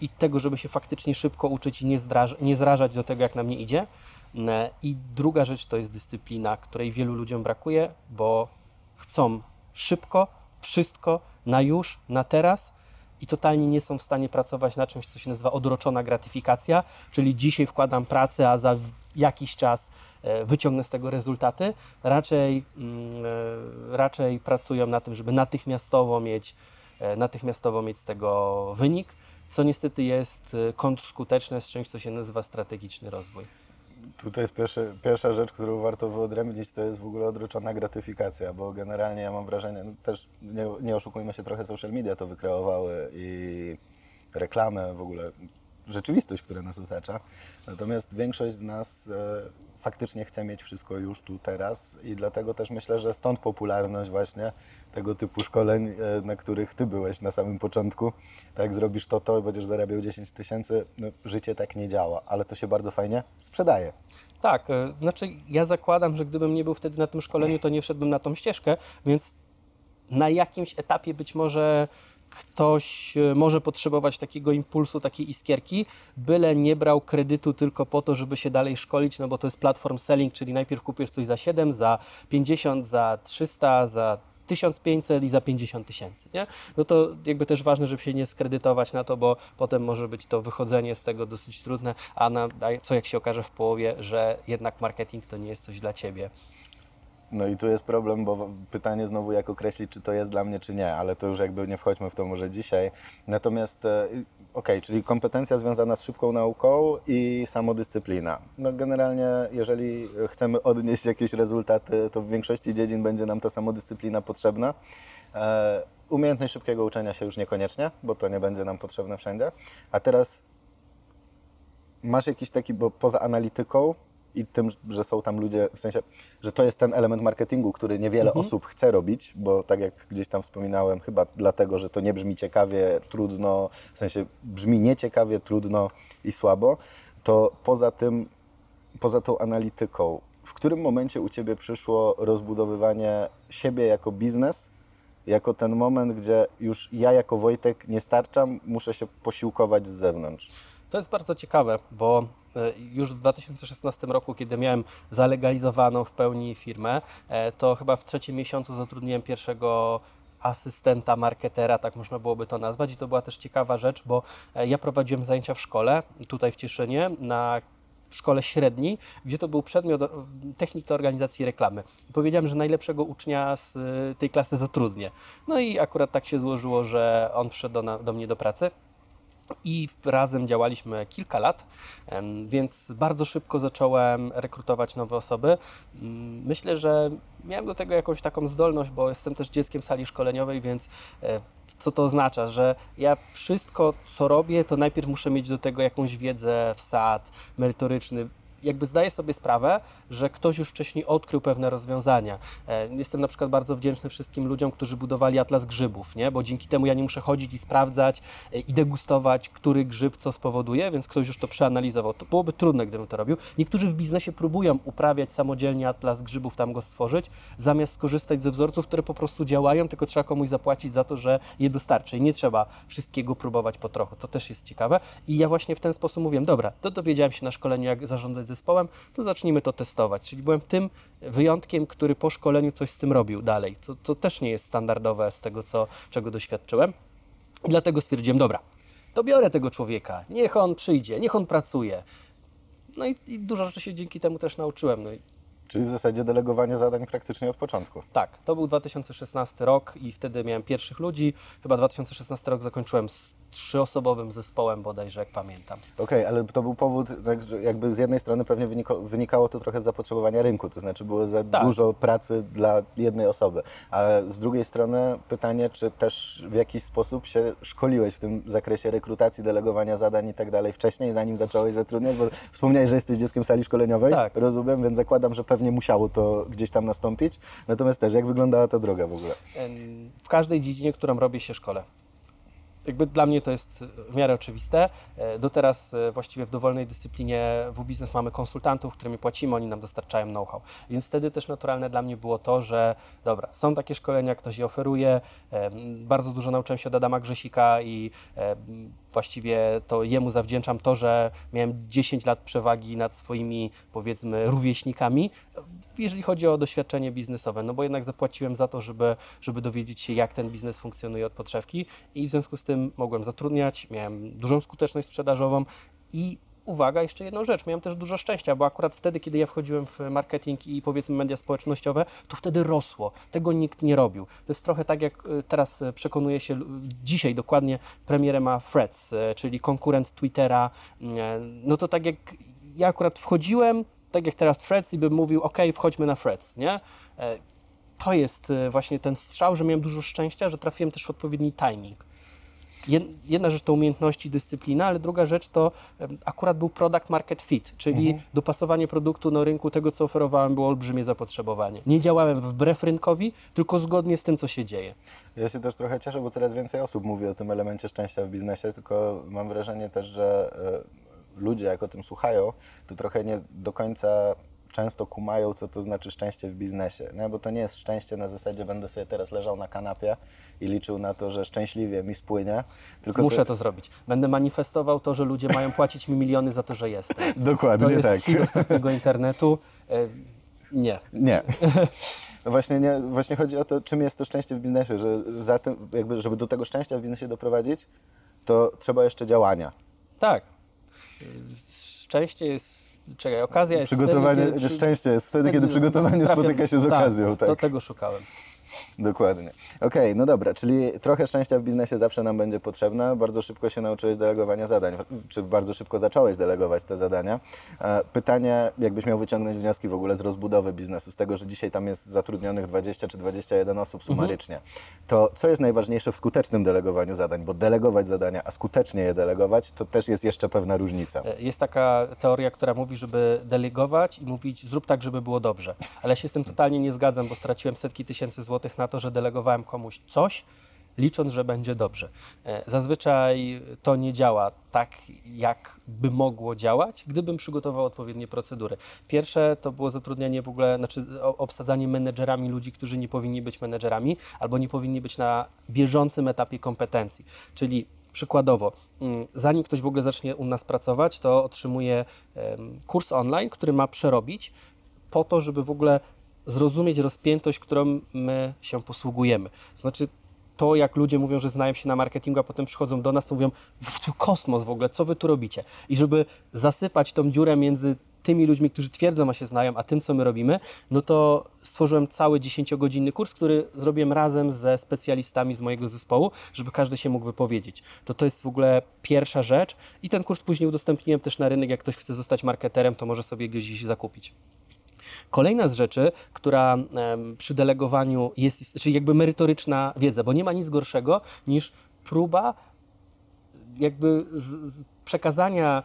i tego, żeby się faktycznie szybko uczyć i nie, zdraż, nie zrażać do tego, jak nam nie idzie. E, I druga rzecz to jest dyscyplina, której wielu ludziom brakuje, bo chcą szybko, wszystko, na już, na teraz i totalnie nie są w stanie pracować na czymś, co się nazywa odroczona gratyfikacja, czyli dzisiaj wkładam pracę, a za jakiś czas e, wyciągnę z tego rezultaty. Raczej, mm, e, raczej pracują na tym, żeby natychmiastowo mieć, e, natychmiastowo mieć z tego wynik, co niestety jest kontrskuteczne z czymś, co się nazywa strategiczny rozwój. Tutaj jest pierwszy, pierwsza rzecz, którą warto wyodrębnić, to jest w ogóle odroczona gratyfikacja, bo generalnie ja mam wrażenie, no też nie, nie oszukujmy się, trochę social media to wykreowały i reklamy, w ogóle rzeczywistość, która nas otacza. Natomiast większość z nas e, faktycznie chce mieć wszystko już tu, teraz i dlatego też myślę, że stąd popularność właśnie tego typu szkoleń, e, na których Ty byłeś na samym początku. Tak, zrobisz to, to będziesz zarabiał 10 tysięcy. No, życie tak nie działa, ale to się bardzo fajnie sprzedaje. Tak, e, znaczy ja zakładam, że gdybym nie był wtedy na tym szkoleniu, to nie wszedłbym na tą ścieżkę, więc na jakimś etapie być może ktoś e, może potrzebować takiego impulsu, takiej iskierki, byle nie brał kredytu tylko po to, żeby się dalej szkolić, no bo to jest platform selling, czyli najpierw kupisz coś za 7, za 50, za 300, za 1500 i za 50 tysięcy, nie? No to jakby też ważne, żeby się nie skredytować na to, bo potem może być to wychodzenie z tego dosyć trudne, a na, co jak się okaże w połowie, że jednak marketing to nie jest coś dla Ciebie. No i tu jest problem, bo pytanie znowu, jak określić, czy to jest dla mnie, czy nie, ale to już jakby nie wchodźmy w to może dzisiaj. Natomiast, e, okej, czyli kompetencja związana z szybką nauką i samodyscyplina. No generalnie, jeżeli chcemy odnieść jakieś rezultaty, to w większości dziedzin będzie nam ta samodyscyplina potrzebna. E, Umiejętność szybkiego uczenia się już niekoniecznie, bo to nie będzie nam potrzebne wszędzie. A teraz masz jakiś taki, bo poza analityką i tym, że są tam ludzie, w sensie, że to jest ten element marketingu, który niewiele osób chce robić, bo tak jak gdzieś tam wspominałem, chyba dlatego, że to nie brzmi ciekawie, trudno, w sensie brzmi nieciekawie, trudno i słabo, to poza tym, poza tą analityką, w którym momencie u Ciebie przyszło rozbudowywanie siebie jako biznes, jako ten moment, gdzie już ja jako Wojtek nie starczam, muszę się posiłkować z zewnątrz. To jest bardzo ciekawe, bo e, już w 2016 roku, kiedy miałem zalegalizowaną w pełni firmę, e, to chyba w trzecim miesiącu zatrudniłem pierwszego asystenta marketera, tak można byłoby to nazwać. I to była też ciekawa rzecz, bo e, ja prowadziłem zajęcia w szkole, tutaj w Cieszynie, na w szkole średniej, gdzie to był przedmiot technika organizacji reklamy. I powiedziałem, że najlepszego ucznia z tej klasy zatrudnię. No i akurat tak się złożyło, że on przyszedł do, do mnie do pracy i razem działaliśmy kilka lat, więc bardzo szybko zacząłem rekrutować nowe osoby. Mm, Myślę, że miałem do tego jakąś taką zdolność, bo jestem też dzieckiem sali szkoleniowej, więc e, co to oznacza, że ja wszystko, co robię, to najpierw muszę mieć do tego jakąś wiedzę, wsad merytoryczny. Jakby zdaję sobie sprawę, że ktoś już wcześniej odkrył pewne rozwiązania. E, Jestem na przykład bardzo wdzięczny wszystkim ludziom, którzy budowali atlas grzybów, nie? bo dzięki temu ja nie muszę chodzić i sprawdzać e, i degustować, który grzyb co spowoduje, więc ktoś już to przeanalizował. To byłoby trudne, gdybym to robił. Niektórzy w biznesie próbują uprawiać samodzielnie atlas grzybów, tam go stworzyć, zamiast skorzystać ze wzorców, które po prostu działają, tylko trzeba komuś zapłacić za to, że je dostarczy i nie trzeba wszystkiego próbować po trochu. To też jest ciekawe. I ja właśnie w ten sposób mówiłem, dobra, to dowiedziałem się na szkoleniu, jak zarządzać zespołem, to zacznijmy to testować. Czyli byłem tym wyjątkiem, który po szkoleniu coś z tym robił dalej, co, co też nie jest standardowe z tego, co, czego doświadczyłem. I dlatego stwierdziłem, dobra, to biorę tego człowieka, niech on przyjdzie, niech on pracuje. No i, i dużo rzeczy się dzięki temu też nauczyłem. No i Czyli w zasadzie delegowanie zadań praktycznie od początku. tak, to był 2016 rok i wtedy miałem pierwszych ludzi. Chyba 2016 rok zakończyłem z trzyosobowym zespołem bodajże, jak pamiętam. Okej, ale to był powód, tak, że jakby z jednej strony pewnie wyniko, wynikało to trochę z zapotrzebowania rynku, to znaczy było za Tak. dużo pracy dla jednej osoby, ale z drugiej strony pytanie, czy też w jakiś sposób się szkoliłeś w tym zakresie rekrutacji, delegowania zadań i tak dalej wcześniej, zanim zacząłeś zatrudniać, bo wspomniałeś, że jesteś dzieckiem sali szkoleniowej, Tak. rozumiem, więc zakładam, że pewnie musiało to gdzieś tam nastąpić, natomiast też jak wyglądała ta droga w ogóle? W każdej dziedzinie, którą robię się szkole. Jakby dla mnie to jest w miarę oczywiste. E, Do teraz e, właściwie w dowolnej dyscyplinie w biznes mamy konsultantów, którymi płacimy, oni nam dostarczają know-how. Więc wtedy też naturalne dla mnie było to, że dobra, są takie szkolenia, ktoś je oferuje. Em, Bardzo dużo nauczyłem się od Adama Grzesika i właściwie to jemu zawdzięczam to, że miałem 10 lat przewagi nad swoimi powiedzmy rówieśnikami, jeżeli chodzi o doświadczenie biznesowe, no bo jednak zapłaciłem za to, żeby, żeby dowiedzieć się, jak ten biznes funkcjonuje od podszewki i w związku z tym mogłem zatrudniać, miałem dużą skuteczność sprzedażową i uwaga, jeszcze jedną rzecz, miałem też dużo szczęścia, bo akurat wtedy, kiedy ja wchodziłem w marketing i powiedzmy media społecznościowe, to wtedy rosło. Tego nikt nie robił. To jest trochę tak, jak y, teraz y, przekonuje się, dzisiaj dokładnie premierę ma Threads, y, czyli konkurent Twittera. No to tak jak ja akurat wchodziłem, tak jak teraz Threads i bym mówił, ok, wchodźmy na Threads, nie? E, To jest właśnie ten strzał, że miałem dużo szczęścia, że trafiłem też w odpowiedni timing. Jed- Jedna rzecz to umiejętności, dyscyplina, ale druga rzecz to akurat był product market fit, czyli dopasowanie produktu na rynku tego, co oferowałem, było olbrzymie zapotrzebowanie. Nie działałem wbrew rynkowi, tylko zgodnie z tym, co się dzieje. Ja się też trochę cieszę, bo coraz więcej osób mówi o tym elemencie szczęścia w biznesie, tylko mam wrażenie też, że e, ludzie jak o tym słuchają, to trochę nie do końca często kumają, co to znaczy szczęście w biznesie. Nie? Bo to nie jest szczęście na zasadzie, będę sobie teraz leżał na kanapie i liczył na to, że szczęśliwie mi spłynie. Tylko Muszę to zrobić. Będę manifestował to, że ludzie mają płacić mi miliony za to, że jestem. (laughs) Dokładnie To jest tak. hit ostatniego internetu. E, Nie. Nie. No (laughs) właśnie, nie. właśnie chodzi o to, czym jest to szczęście w biznesie, że za tym, jakby, żeby do tego szczęścia w biznesie doprowadzić, to trzeba jeszcze działania. Tak. Y, Szczęście jest. Czekaj, okazja jest. Przygotowanie, wtedy, kiedy szczęście jest wtedy, kiedy przygotowanie trafiam- spotyka się z tak, okazją. Tak, To tego szukałem. Dokładnie. Okej, no dobra, czyli trochę szczęścia w biznesie zawsze nam będzie potrzebne. Bardzo szybko się nauczyłeś delegowania zadań, czy bardzo szybko zacząłeś delegować te zadania. E, Pytanie, jakbyś miał wyciągnąć wnioski w ogóle z rozbudowy biznesu, z tego, że dzisiaj tam jest zatrudnionych 20 czy 21 osób sumarycznie, to co jest najważniejsze w skutecznym delegowaniu zadań? Bo delegować zadania, a skutecznie je delegować, to też jest jeszcze pewna różnica. E, Jest taka teoria, która mówi, żeby delegować i mówić, zrób tak, żeby było dobrze. Ale ja się z tym totalnie nie zgadzam, bo straciłem setki tysięcy złotych na to, że delegowałem komuś coś, licząc, że będzie dobrze. E, Zazwyczaj to nie działa tak, jak by mogło działać, gdybym przygotował odpowiednie procedury. Pierwsze to było zatrudnianie w ogóle, znaczy obsadzanie menedżerami ludzi, którzy nie powinni być menedżerami albo nie powinni być na bieżącym etapie kompetencji. Czyli Przykładowo, mm, zanim ktoś w ogóle zacznie u nas pracować, to otrzymuje kurs online, który ma przerobić po to, żeby w ogóle zrozumieć rozpiętość, którą my się posługujemy. To znaczy, to jak ludzie mówią, że znają się na marketingu, a potem przychodzą do nas, to mówią, to kosmos w ogóle, co wy tu robicie? I żeby zasypać tą dziurę między tymi ludźmi, którzy twierdzą, a się znają, a tym, co my robimy, no to stworzyłem cały 10-godzinny kurs, który zrobiłem razem ze specjalistami z mojego zespołu, żeby każdy się mógł wypowiedzieć. To to jest w ogóle pierwsza rzecz i ten kurs później udostępniłem też na rynek, jak ktoś chce zostać marketerem, to może sobie gdzieś zakupić. Kolejna z rzeczy, która przy delegowaniu jest, czyli jakby merytoryczna wiedza, bo nie ma nic gorszego niż próba jakby przekazania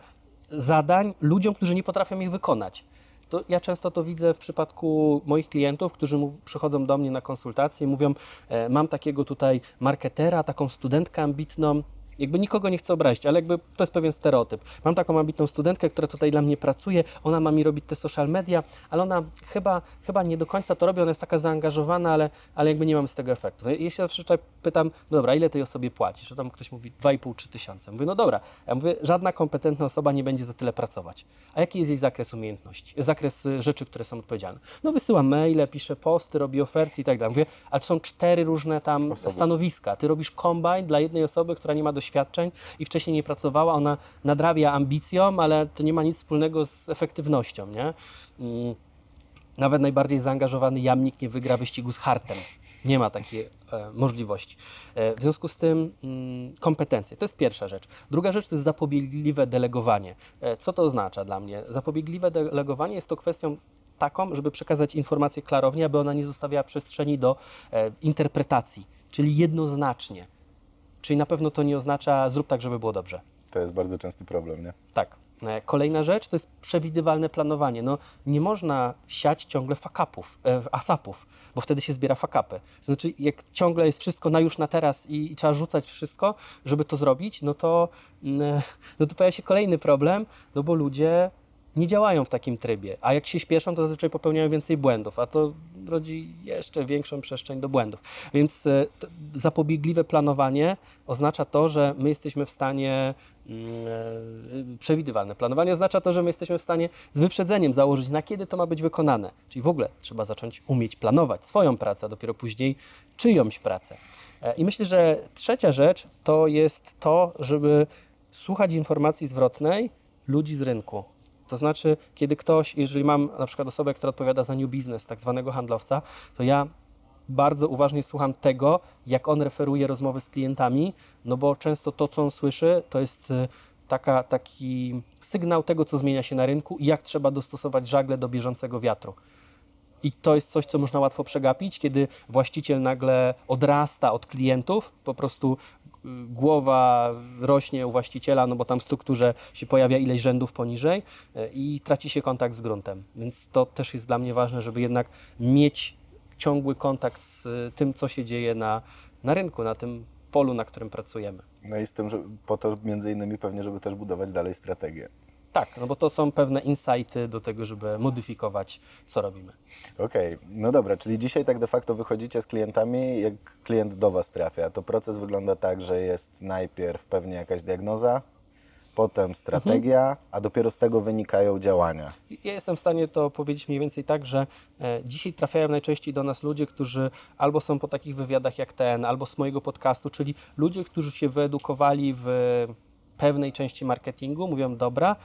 zadań ludziom, którzy nie potrafią ich wykonać. To ja często to widzę w przypadku moich klientów, którzy przychodzą do mnie na konsultacje i mówią: e, Mam takiego tutaj marketera, taką studentkę ambitną. Jakby nikogo nie chcę obrazić, ale jakby to jest pewien stereotyp. Mam taką ambitną studentkę, która tutaj dla mnie pracuje, ona ma mi robić te social media, ale ona chyba, chyba nie do końca to robi, ona jest taka zaangażowana, ale, ale jakby nie mam z tego efektu. No ja się zawsze pytam, dobra, ile tej osobie płacisz? A tam ktoś mówi 2,5-3 tysiące. Mówię, no dobra. Ja mówię, żadna kompetentna osoba nie będzie za tyle pracować. A jaki jest jej zakres umiejętności? Zakres y, rzeczy, które są odpowiedzialne? No wysyłam maile, piszę posty, robi oferty i tak dalej. Mówię, ale to są cztery różne tam Osoby. stanowiska. Ty robisz kombajn dla jednej osoby, która nie ma doświadczeń i wcześniej nie pracowała, ona nadrabia ambicją, ale to nie ma nic wspólnego z efektywnością, nie? Mm. Nawet najbardziej zaangażowany jamnik nie wygra wyścigu z hartem. Nie ma takiej e, możliwości. E, w związku z tym mm, kompetencje. To jest pierwsza rzecz. Druga rzecz to jest zapobiegliwe delegowanie. E, co to oznacza dla mnie? Zapobiegliwe delegowanie jest to kwestią taką, żeby przekazać informację klarownie, aby ona nie zostawiała przestrzeni do interpretacji, czyli jednoznacznie. Czyli na pewno to nie oznacza zrób tak, żeby było dobrze. To jest bardzo częsty problem, nie? Tak. E, Kolejna rzecz to jest przewidywalne planowanie. No, nie można siać ciągle fakapów, e, asapów, bo wtedy się zbiera fakapy. Znaczy, jak ciągle jest wszystko na już na teraz i, i trzeba rzucać wszystko, żeby to zrobić, no to, mm, no to pojawia się kolejny problem, no bo ludzie nie działają w takim trybie, a jak się śpieszą, to zazwyczaj popełniają więcej błędów, a to rodzi jeszcze większą przestrzeń do błędów. Więc e, zapobiegliwe planowanie oznacza to, że my jesteśmy w stanie mm, e, przewidywalne planowanie oznacza to, że my jesteśmy w stanie z wyprzedzeniem założyć, na kiedy to ma być wykonane. Czyli w ogóle trzeba zacząć umieć planować swoją pracę, a dopiero później czyjąś pracę. E, I myślę, że trzecia rzecz to jest to, żeby słuchać informacji zwrotnej ludzi z rynku. To znaczy, kiedy ktoś, jeżeli mam na przykład osobę, która odpowiada za new business, tak zwanego handlowca, to ja bardzo uważnie słucham tego, jak on referuje rozmowy z klientami, no bo często to, co on słyszy, to jest y, taka, taki sygnał tego, co zmienia się na rynku i jak trzeba dostosować żagle do bieżącego wiatru. I to jest coś, co można łatwo przegapić, kiedy właściciel nagle odrasta od klientów, po prostu głowa rośnie u właściciela, no bo tam w strukturze się pojawia ileś rzędów poniżej y, i traci się kontakt z gruntem. Więc to też jest dla mnie ważne, żeby jednak mieć ciągły kontakt z y, tym, co się dzieje na, na rynku, na tym polu, na którym pracujemy. No i z tym, że po to między innymi pewnie, żeby też budować dalej strategię. Tak, no bo to są pewne insighty do tego, żeby modyfikować, co robimy. Okej, no dobra, czyli dzisiaj tak de facto wychodzicie z klientami, jak klient do Was trafia. To proces wygląda tak, że jest najpierw pewnie jakaś diagnoza, potem strategia, a dopiero z tego wynikają działania. Ja jestem w stanie to powiedzieć mniej więcej tak, że e, dzisiaj trafiają najczęściej do nas ludzie, którzy albo są po takich wywiadach jak ten, albo z mojego podcastu, czyli ludzie, którzy się wyedukowali w pewnej części marketingu, mówią, dobra,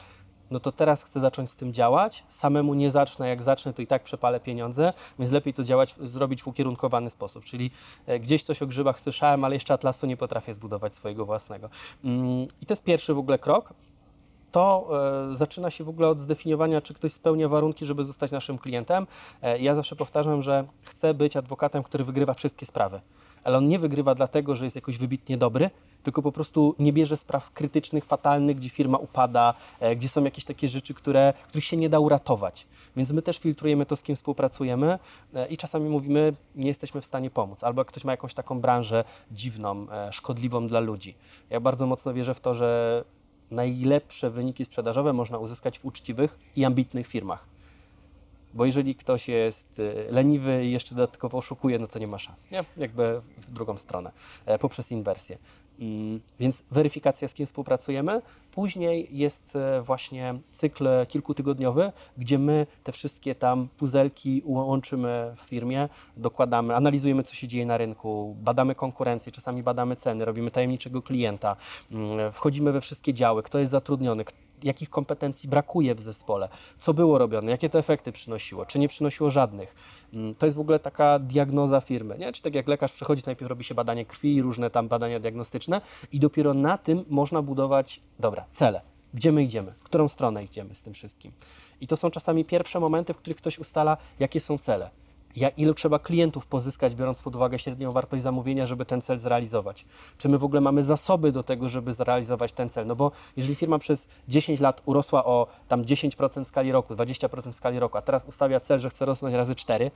no to teraz chcę zacząć z tym działać. Samemu nie zacznę, jak zacznę, to i tak przepalę pieniądze, więc lepiej to działać, zrobić w ukierunkowany sposób. Czyli e, gdzieś coś o grzybach słyszałem, ale jeszcze atlasu nie potrafię zbudować swojego własnego. Mm, I to jest pierwszy w ogóle krok to e, zaczyna się w ogóle od zdefiniowania, czy ktoś spełnia warunki, żeby zostać naszym klientem. E, ja zawsze powtarzam, że chcę być adwokatem, który wygrywa wszystkie sprawy. Ale on nie wygrywa dlatego, że jest jakoś wybitnie dobry, tylko po prostu nie bierze spraw krytycznych, fatalnych, gdzie firma upada, e, gdzie są jakieś takie rzeczy, które, których się nie da uratować. Więc my też filtrujemy to, z kim współpracujemy e, i czasami mówimy, nie jesteśmy w stanie pomóc. Albo ktoś ma jakąś taką branżę dziwną, e, szkodliwą dla ludzi. Ja bardzo mocno wierzę w to, że najlepsze wyniki sprzedażowe można uzyskać w uczciwych i ambitnych firmach. Bo jeżeli ktoś jest y, leniwy i jeszcze dodatkowo oszukuje, no to nie ma szans, nie? Jakby w drugą stronę, e, poprzez inwersję. Mm, Więc weryfikacja, z kim współpracujemy. Później jest e, właśnie cykl kilkutygodniowy, gdzie my te wszystkie tam puzelki łączymy w firmie, dokładamy, analizujemy, co się dzieje na rynku, badamy konkurencję, czasami badamy ceny, robimy tajemniczego klienta, mm, wchodzimy we wszystkie działy, kto jest zatrudniony, jakich kompetencji brakuje w zespole, co było robione, jakie to efekty przynosiło, czy nie przynosiło żadnych. Mm, To jest w ogóle taka diagnoza firmy, nie? Czy tak jak lekarz przychodzi, najpierw robi się badanie krwi, różne tam badania diagnostyczne i dopiero na tym można budować, dobra, cele. Gdzie my idziemy? W którą stronę idziemy z tym wszystkim? I to są czasami pierwsze momenty, w których ktoś ustala, jakie są cele. Jak, ilu trzeba klientów pozyskać, biorąc pod uwagę średnią wartość zamówienia, żeby ten cel zrealizować. Czy my w ogóle mamy zasoby do tego, żeby zrealizować ten cel? No bo jeżeli firma przez 10 lat urosła o tam 10% skali roku, 20% skali roku, a teraz ustawia cel, że chce rosnąć razy 4,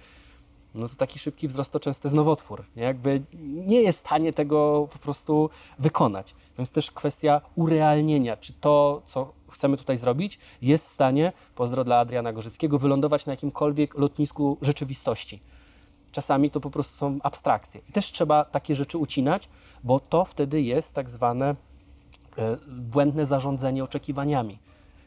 no to taki szybki wzrost to często jest nowotwór. Jakby nie jest w stanie tego po prostu wykonać. Więc też kwestia urealnienia, czy to, co chcemy tutaj zrobić, jest w stanie, pozdro dla Adriana Gorzyckiego, wylądować na jakimkolwiek lotnisku rzeczywistości. Czasami to po prostu są abstrakcje. I też trzeba takie rzeczy ucinać, bo to wtedy jest tak zwane e, błędne zarządzanie oczekiwaniami.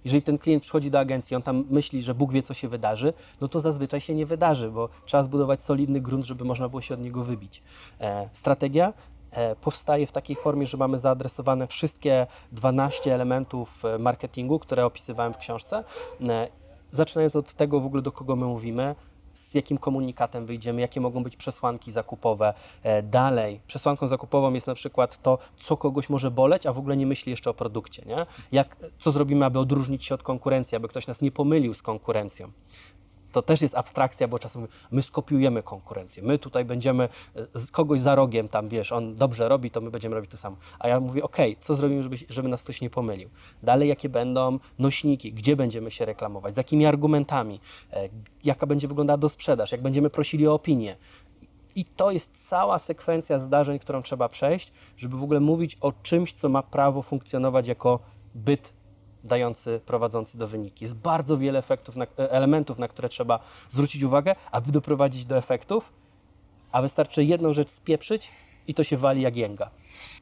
Jeżeli ten klient przychodzi do agencji, on tam myśli, że Bóg wie, co się wydarzy, no to zazwyczaj się nie wydarzy, bo trzeba zbudować solidny grunt, żeby można było się od niego wybić. E, strategia e, powstaje w takiej formie, że mamy zaadresowane wszystkie 12 elementów e, marketingu, które opisywałem w książce. E, zaczynając od tego w ogóle, do kogo my mówimy, z jakim komunikatem wyjdziemy, jakie mogą być przesłanki zakupowe. E, dalej, przesłanką zakupową jest na przykład to, co kogoś może boleć, a w ogóle nie myśli jeszcze o produkcie. Nie? Jak, co zrobimy, aby odróżnić się od konkurencji, aby ktoś nas nie pomylił z konkurencją. To też jest abstrakcja, bo czasem my skopiujemy konkurencję. My tutaj będziemy e, z kogoś za rogiem, tam wiesz, on dobrze robi, to my będziemy robić to samo. A ja mówię, ok, co zrobimy, żeby, żeby nas ktoś nie pomylił? Dalej, jakie będą nośniki, gdzie będziemy się reklamować, z jakimi argumentami, e, jaka będzie wyglądała do sprzedaż, jak będziemy prosili o opinię. I to jest cała sekwencja zdarzeń, którą trzeba przejść, żeby w ogóle mówić o czymś, co ma prawo funkcjonować jako byt dający, prowadzący do wyniki. Jest bardzo wiele efektów, na, e, elementów, na które trzeba zwrócić uwagę, aby doprowadzić do efektów, a wystarczy jedną rzecz spieprzyć i to się wali jak jęga.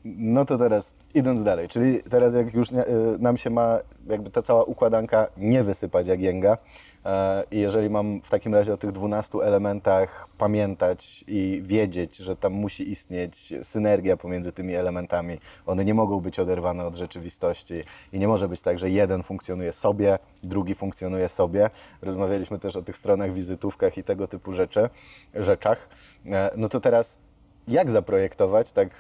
No to teraz idąc dalej, czyli teraz jak już y, nam się ma jakby ta cała układanka nie wysypać jak jęga e, i jeżeli mam w takim razie o tych 12 elementach pamiętać i wiedzieć, że tam musi istnieć synergia pomiędzy tymi elementami, one nie mogą być oderwane od rzeczywistości i nie może być tak, że jeden funkcjonuje sobie, drugi funkcjonuje sobie. Rozmawialiśmy też o tych stronach wizytówkach i tego typu rzeczy, rzeczach. E, No to teraz jak zaprojektować tak e,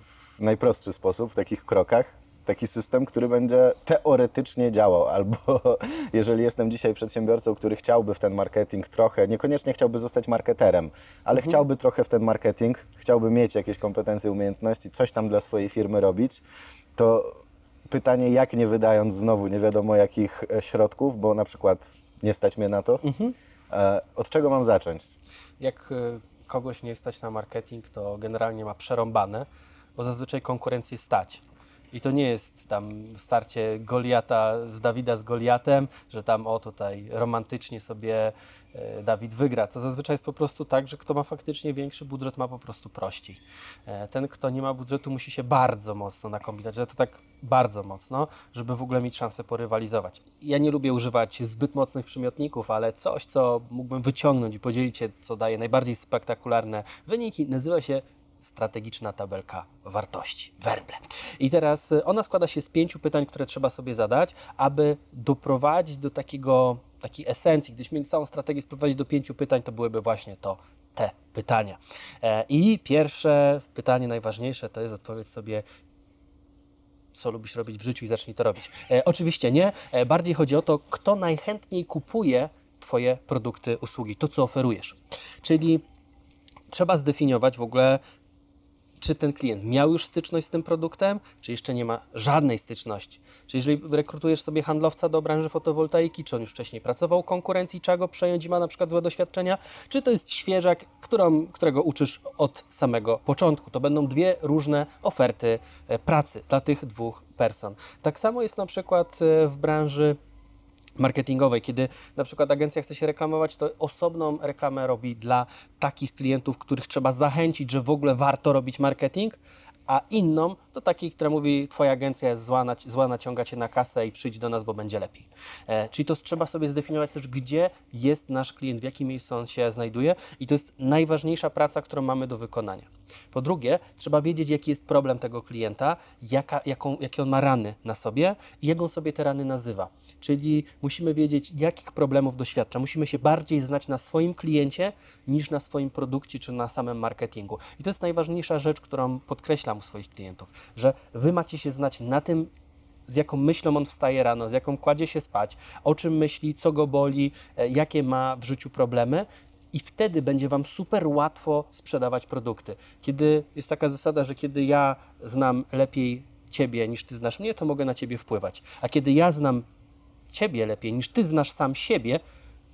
w najprostszy sposób, w takich krokach, taki system, który będzie teoretycznie działał, (laughs) albo jeżeli jestem dzisiaj przedsiębiorcą, który chciałby w ten marketing trochę, niekoniecznie chciałby zostać marketerem, ale chciałby trochę w ten marketing, chciałby mieć jakieś kompetencje, umiejętności, coś tam dla swojej firmy robić, to pytanie, jak nie wydając znowu nie wiadomo jakich e, środków, bo na przykład nie stać mnie na to, e, od czego mam zacząć? Jak kogoś nie stać na marketing, to generalnie ma przerąbane, bo zazwyczaj konkurencję stać. I to nie jest tam starcie Goliata z Dawida z Goliatem, że tam o tutaj romantycznie sobie Dawid wygra. To zazwyczaj jest po prostu tak, że kto ma faktycznie większy budżet, ma po prostu prościej. E, Ten, kto nie ma budżetu, musi się bardzo mocno nakombinować, ale to tak bardzo mocno, żeby w ogóle mieć szansę porywalizować. Ja nie lubię używać zbyt mocnych przymiotników, ale coś, co mógłbym wyciągnąć i podzielić się, co daje najbardziej spektakularne wyniki, nazywa się strategiczna tabelka wartości, werble. I teraz y, ona składa się z pięciu pytań, które trzeba sobie zadać, aby doprowadzić do takiego, takiej esencji. Gdybyśmy mieli całą strategię sprowadzić do pięciu pytań, to byłyby właśnie to te pytania. E, I pierwsze pytanie, najważniejsze, to jest odpowiedź sobie, co lubisz robić w życiu i zacznij to robić. E, oczywiście nie. E, bardziej chodzi o to, kto najchętniej kupuje Twoje produkty, usługi, to co oferujesz. Czyli trzeba zdefiniować w ogóle, czy ten klient miał już styczność z tym produktem, czy jeszcze nie ma żadnej styczności. Czy jeżeli rekrutujesz sobie handlowca do branży fotowoltaiki, czy on już wcześniej pracował w konkurencji, trzeba go przejąć i ma na przykład złe doświadczenia, czy to jest świeżak, którą, którego uczysz od samego początku. To będą dwie różne oferty e, pracy dla tych dwóch person. Tak samo jest na przykład e, w branży marketingowej, kiedy na przykład agencja chce się reklamować, to osobną reklamę robi dla takich klientów, których trzeba zachęcić, że w ogóle warto robić marketing, a inną do takiej, która mówi, twoja agencja jest zła, zła naciąga cię na kasę i przyjdź do nas, bo będzie lepiej. E, czyli to trzeba sobie zdefiniować też, gdzie jest nasz klient, w jakim miejscu on się znajduje i to jest najważniejsza praca, którą mamy do wykonania. Po drugie, trzeba wiedzieć, jaki jest problem tego klienta, jaka, jaką, jakie on ma rany na sobie i jak on sobie te rany nazywa. Czyli musimy wiedzieć, jakich problemów doświadcza. Musimy się bardziej znać na swoim kliencie niż na swoim produkcie czy na samym marketingu. I to jest najważniejsza rzecz, którą podkreślam u swoich klientów, że wy macie się znać na tym, z jaką myślą on wstaje rano, z jaką kładzie się spać, o czym myśli, co go boli, e, jakie ma w życiu problemy I wtedy będzie Wam super łatwo sprzedawać produkty. Kiedy jest taka zasada, że kiedy ja znam lepiej Ciebie niż Ty znasz mnie, to mogę na Ciebie wpływać. A kiedy ja znam Ciebie lepiej niż Ty znasz sam siebie,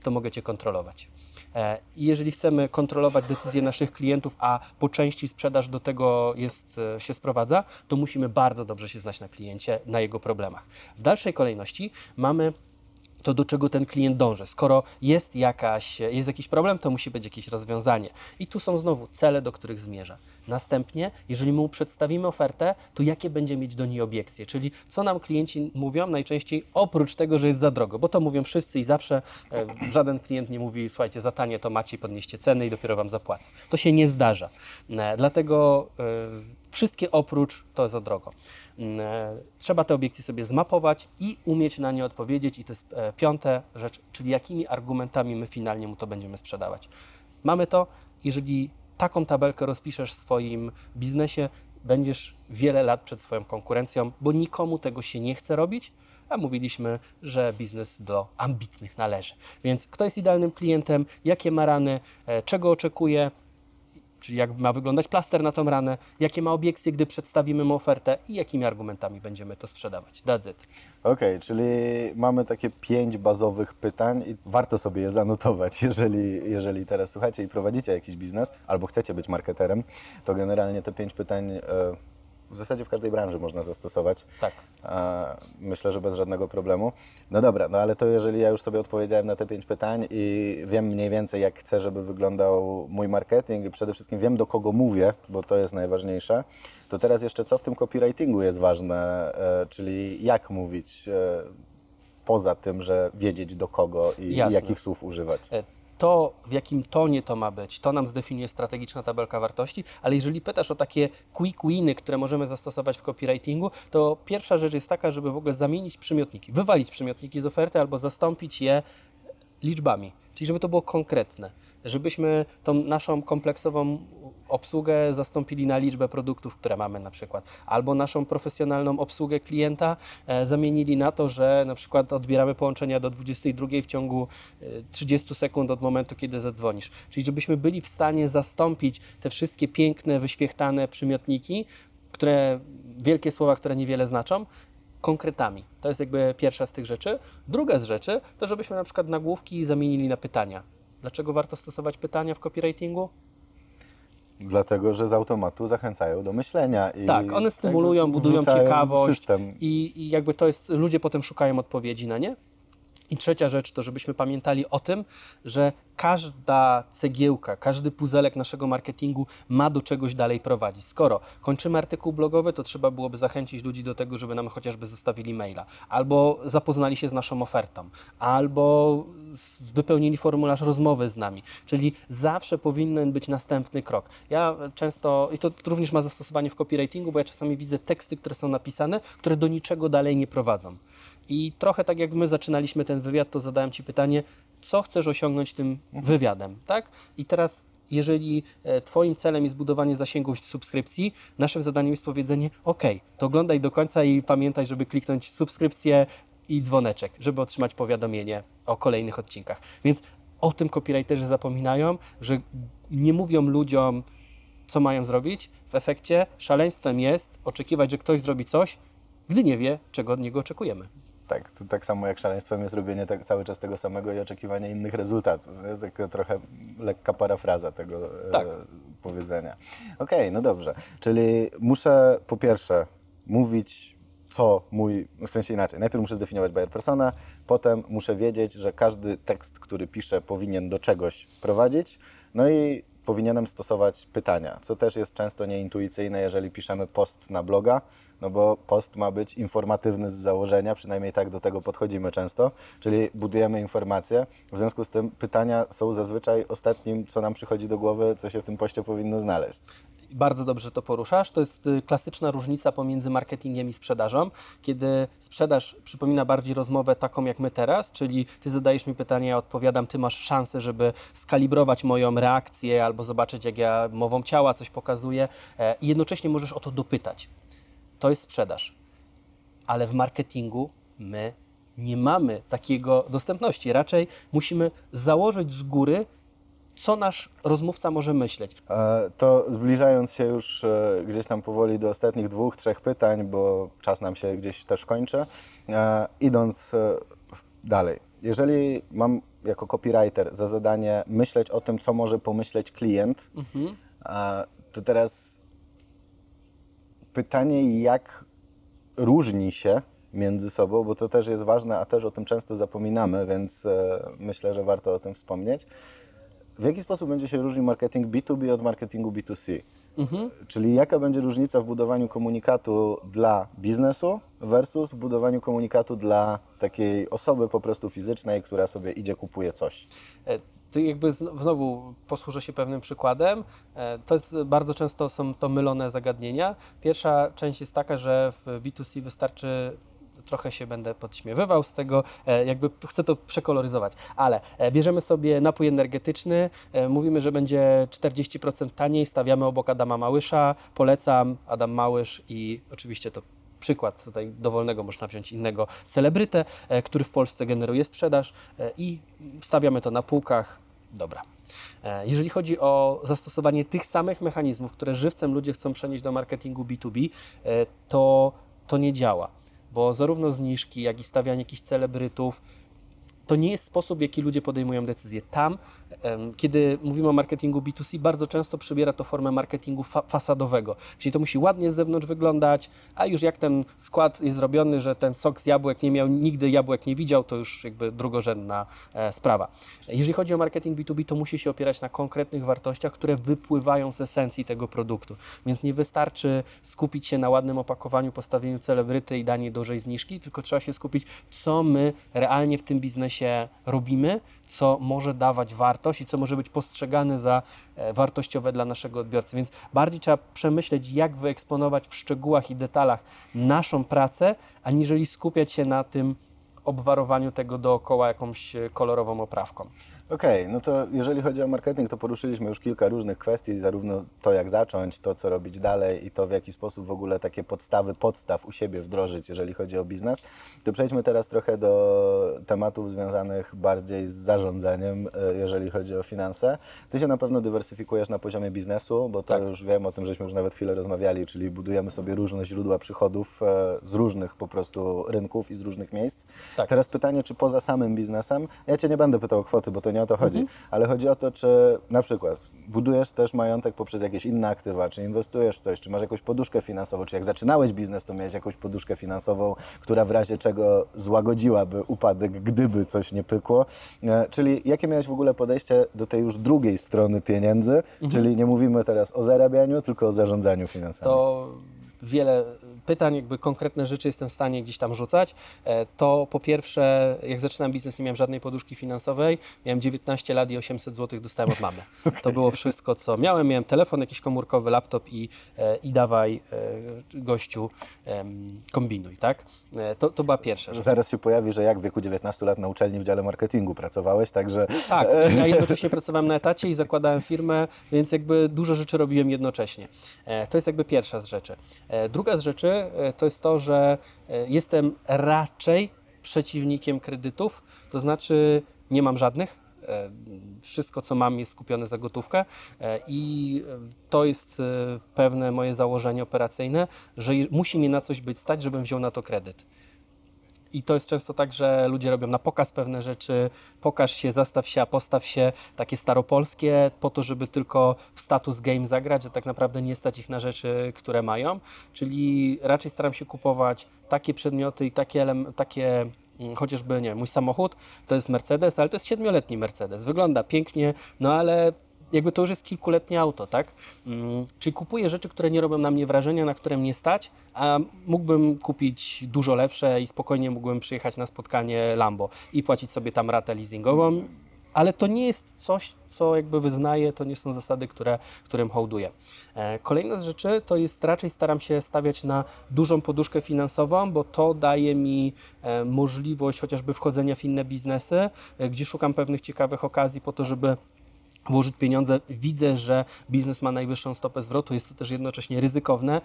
to mogę Cię kontrolować. E, I jeżeli chcemy kontrolować decyzje naszych klientów, a po części sprzedaż do tego jest, e, się sprowadza, to musimy bardzo dobrze się znać na kliencie, na jego problemach. W dalszej kolejności mamy to, do czego ten klient dąży. Skoro jest, jakaś, jest jakiś problem, to musi być jakieś rozwiązanie. I tu są znowu cele, do których zmierza. Następnie, jeżeli mu przedstawimy ofertę, to jakie będzie mieć do niej obiekcje, czyli co nam klienci mówią najczęściej oprócz tego, że jest za drogo, bo to mówią wszyscy i zawsze e, żaden klient nie mówi, słuchajcie, za tanie to macie, podnieście ceny i dopiero Wam zapłacę. To się nie zdarza. E, dlatego e, wszystkie oprócz to za drogo. Mm, e, Trzeba te obiekcje sobie zmapować i umieć na nie odpowiedzieć. I to jest e, piąte rzecz, czyli jakimi argumentami my finalnie mu to będziemy sprzedawać. Mamy to, jeżeli taką tabelkę rozpiszesz w swoim biznesie, będziesz wiele lat przed swoją konkurencją, bo nikomu tego się nie chce robić, a mówiliśmy, że biznes do ambitnych należy. Więc kto jest idealnym klientem, jakie ma rany, e, czego oczekuje, czyli jak ma wyglądać plaster na tą ranę, jakie ma obiekcje, gdy przedstawimy mu ofertę i jakimi argumentami będziemy to sprzedawać. That's it. Okej, czyli mamy takie pięć bazowych pytań i warto sobie je zanotować, (laughs) jeżeli, jeżeli teraz słuchacie i prowadzicie jakiś biznes albo chcecie być marketerem, to generalnie te pięć pytań e, w zasadzie w każdej branży można zastosować. Tak. E, Myślę, że bez żadnego problemu. No dobra, no ale to jeżeli ja już sobie odpowiedziałem na te pięć pytań i wiem mniej więcej, jak chcę, żeby wyglądał mój marketing i przede wszystkim wiem, do kogo mówię, bo to jest najważniejsze, to teraz jeszcze co w tym copywritingu jest ważne, e, czyli jak mówić e, poza tym, że wiedzieć do kogo i Jasne. jakich słów używać. To, w jakim tonie to ma być, to nam zdefiniuje strategiczna tabelka wartości, ale jeżeli pytasz o takie quick winy, które możemy zastosować w copywritingu, to pierwsza rzecz jest taka, żeby w ogóle zamienić przymiotniki, wywalić przymiotniki z oferty albo zastąpić je liczbami, czyli żeby to było konkretne, żebyśmy tą naszą kompleksową obsługę zastąpili na liczbę produktów, które mamy na przykład, albo naszą profesjonalną obsługę klienta e, zamienili na to, że na przykład odbieramy połączenia do 22 w ciągu e, 30 sekund od momentu, kiedy zadzwonisz. Czyli żebyśmy byli w stanie zastąpić te wszystkie piękne, wyświechtane przymiotniki, które, wielkie słowa, które niewiele znaczą, konkretami. To jest jakby pierwsza z tych rzeczy. Druga z rzeczy to, żebyśmy na przykład nagłówki zamienili na pytania. Dlaczego warto stosować pytania w copywritingu? Dlatego, że z automatu zachęcają do myślenia. I Tak, one stymulują, budują ciekawość System. i, i jakby to jest, ludzie potem szukają odpowiedzi na nie. I trzecia rzecz to, żebyśmy pamiętali o tym, że każda cegiełka, każdy puzelek naszego marketingu ma do czegoś dalej prowadzić. Skoro kończymy artykuł blogowy, to trzeba byłoby zachęcić ludzi do tego, żeby nam chociażby zostawili maila, albo zapoznali się z naszą ofertą, albo wypełnili formularz rozmowy z nami. Czyli zawsze powinien być następny krok. Ja często, i to również ma zastosowanie w copywritingu, bo ja czasami widzę teksty, które są napisane, które do niczego dalej nie prowadzą. I trochę tak jak my zaczynaliśmy ten wywiad, to zadałem Ci pytanie, co chcesz osiągnąć tym wywiadem, tak? I teraz, jeżeli e, Twoim celem jest budowanie zasięgów i subskrypcji, naszym zadaniem jest powiedzenie, ok, to oglądaj do końca i pamiętaj, żeby kliknąć subskrypcję i dzwoneczek, żeby otrzymać powiadomienie o kolejnych odcinkach. Więc o tym copywriterzy zapominają, że nie mówią ludziom, co mają zrobić. W efekcie szaleństwem jest oczekiwać, że ktoś zrobi coś, gdy nie wie, czego od niego oczekujemy. Tak, to tak samo jak szaleństwem jest robienie tak, cały czas tego samego i oczekiwanie innych rezultatów. Taka trochę lekka parafraza tego e, Tak. powiedzenia. Okej, no dobrze. Czyli muszę po pierwsze mówić, co mój, w sensie inaczej. Najpierw muszę zdefiniować buyer persona, potem muszę wiedzieć, że każdy tekst, który piszę, powinien do czegoś prowadzić. No i powinienem stosować pytania, co też jest często nieintuicyjne, jeżeli piszemy post na bloga, no bo post ma być informatywny z założenia, przynajmniej tak do tego podchodzimy często, czyli budujemy informacje. W związku z tym pytania są zazwyczaj ostatnim, co nam przychodzi do głowy, co się w tym poście powinno znaleźć. Bardzo dobrze to poruszasz. To jest y, klasyczna różnica pomiędzy marketingiem i sprzedażą, kiedy sprzedaż przypomina bardziej rozmowę taką jak my teraz, czyli ty zadajesz mi pytanie, ja odpowiadam, ty masz szansę, żeby skalibrować moją reakcję albo zobaczyć, jak ja mową ciała coś pokazuję e, i jednocześnie możesz o to dopytać. To jest sprzedaż. Ale w marketingu my nie mamy takiego dostępności. Raczej musimy założyć z góry, co nasz rozmówca może myśleć. E, To zbliżając się już e, gdzieś tam powoli do ostatnich dwóch, trzech pytań, bo czas nam się gdzieś też kończy, e, idąc dalej. Jeżeli mam jako copywriter za zadanie myśleć o tym, co może pomyśleć klient, e, to teraz pytanie, jak różni się między sobą, bo to też jest ważne, a też o tym często zapominamy, więc myślę, że warto o tym wspomnieć. W jaki sposób będzie się różnił marketing B2B od marketingu B2C? Czyli jaka będzie różnica w budowaniu komunikatu dla biznesu versus w budowaniu komunikatu dla takiej osoby po prostu fizycznej, która sobie idzie, kupuje coś? E, To jakby zn- znowu posłużę się pewnym przykładem. E, To jest bardzo często są to mylone zagadnienia. Pierwsza część jest taka, że w B2C wystarczy trochę się będę podśmiewywał z tego, e, jakby chcę to przekoloryzować, ale e, bierzemy sobie napój energetyczny, e, mówimy, że będzie 40% taniej, stawiamy obok Adama Małysza, polecam Adam Małysz i oczywiście to przykład tutaj dowolnego można wziąć innego celebrytę, który w Polsce generuje sprzedaż i stawiamy to na półkach. Dobra. Jeżeli chodzi o zastosowanie tych samych mechanizmów, które żywcem ludzie chcą przenieść do marketingu B2B, e, to to nie działa, bo zarówno zniżki, jak i stawianie jakichś celebrytów, to nie jest sposób, w jaki ludzie podejmują decyzje. Tam, kiedy mówimy o marketingu B2C, bardzo często przybiera to formę marketingu fa fasadowego. Czyli to musi ładnie z zewnątrz wyglądać, a już jak ten skład jest zrobiony, że ten sok z jabłek nie miał, nigdy jabłek nie widział, to już jakby drugorzędna e, sprawa. Jeżeli chodzi o marketing B2B, to musi się opierać na konkretnych wartościach, które wypływają z esencji tego produktu. Więc nie wystarczy skupić się na ładnym opakowaniu, postawieniu celebryty i danie dużej zniżki, tylko trzeba się skupić, co my realnie w tym biznesie robimy, co może dawać wartość i co może być postrzegane za e, wartościowe dla naszego odbiorcy. Więc bardziej trzeba przemyśleć, jak wyeksponować w szczegółach i detalach naszą pracę, aniżeli skupiać się na tym obwarowaniu tego dookoła jakąś e, kolorową oprawką. Okej, no to jeżeli chodzi o marketing, to poruszyliśmy już kilka różnych kwestii, zarówno to jak zacząć, to co robić dalej i to w jaki sposób w ogóle takie podstawy podstaw u siebie wdrożyć, jeżeli chodzi o biznes. To przejdźmy teraz trochę do tematów związanych bardziej z zarządzaniem, e, jeżeli chodzi o finanse. Ty się na pewno dywersyfikujesz na poziomie biznesu, bo to Tak. już wiem, o tym żeśmy już nawet chwilę rozmawiali, czyli budujemy sobie różne źródła przychodów e, z różnych po prostu rynków i z różnych miejsc. Tak. Teraz pytanie, czy poza samym biznesem, ja Cię nie będę pytał o kwoty, bo to nie o to chodzi, Mhm. ale chodzi o to, czy na przykład budujesz też majątek poprzez jakieś inne aktywa, czy inwestujesz w coś, czy masz jakąś poduszkę finansową, czy jak zaczynałeś biznes, to miałeś jakąś poduszkę finansową, która w razie czego złagodziłaby upadek, gdyby coś nie pykło. E, Czyli jakie miałeś w ogóle podejście do tej już drugiej strony pieniędzy, Mhm. czyli nie mówimy teraz o zarabianiu, tylko o zarządzaniu finansami. to wiele pytań, jakby konkretne rzeczy jestem w stanie gdzieś tam rzucać. E, To po pierwsze, jak zaczynałem biznes, nie miałem żadnej poduszki finansowej. Miałem 19 lat i 800 zł dostałem od mamy. (laughs) To było wszystko, co miałem. Miałem telefon, jakiś komórkowy, laptop i, e, i dawaj e, gościu, kombinuj, tak? To, to była pierwsza rzecz. Zaraz się pojawi, że jak w wieku 19 lat na uczelni w dziale marketingu pracowałeś, także Tak, (laughs) ja jednocześnie pracowałem na etacie i zakładałem firmę, więc jakby dużo rzeczy robiłem jednocześnie. To jest jakby pierwsza z rzeczy. Druga z rzeczy e, to jest to, że e, jestem raczej przeciwnikiem kredytów, to znaczy nie mam żadnych. E, Wszystko, co mam, jest skupione za gotówkę i to jest pewne moje założenie operacyjne, że musi mnie na coś być stać, żebym wziął na to kredyt. I to jest często tak, że ludzie robią na pokaz pewne rzeczy, pokaż się, zastaw się, a postaw się, takie staropolskie, po to, żeby tylko w status game zagrać, że tak naprawdę nie stać ich na rzeczy, które mają. Czyli raczej staram się kupować takie przedmioty i takie, takie mm, chociażby, nie wiem, mój samochód to jest Mercedes, ale to jest siedmioletni Mercedes. Wygląda pięknie, no ale jakby to już jest kilkuletnie auto, tak? Mm, czyli kupuję rzeczy, które nie robią na mnie wrażenia, na które mnie stać, a mógłbym kupić dużo lepsze i spokojnie mógłbym przyjechać na spotkanie Lambo i płacić sobie tam ratę leasingową, ale to nie jest coś, co jakby wyznaję, to nie są zasady, które, którym hołduję. E, Kolejna z rzeczy to jest raczej staram się stawiać na dużą poduszkę finansową, bo to daje mi e, możliwość chociażby wchodzenia w inne biznesy, e, gdzie szukam pewnych ciekawych okazji po to, żeby włożyć pieniądze. Widzę, że biznes ma najwyższą stopę zwrotu, jest to też jednocześnie ryzykowne.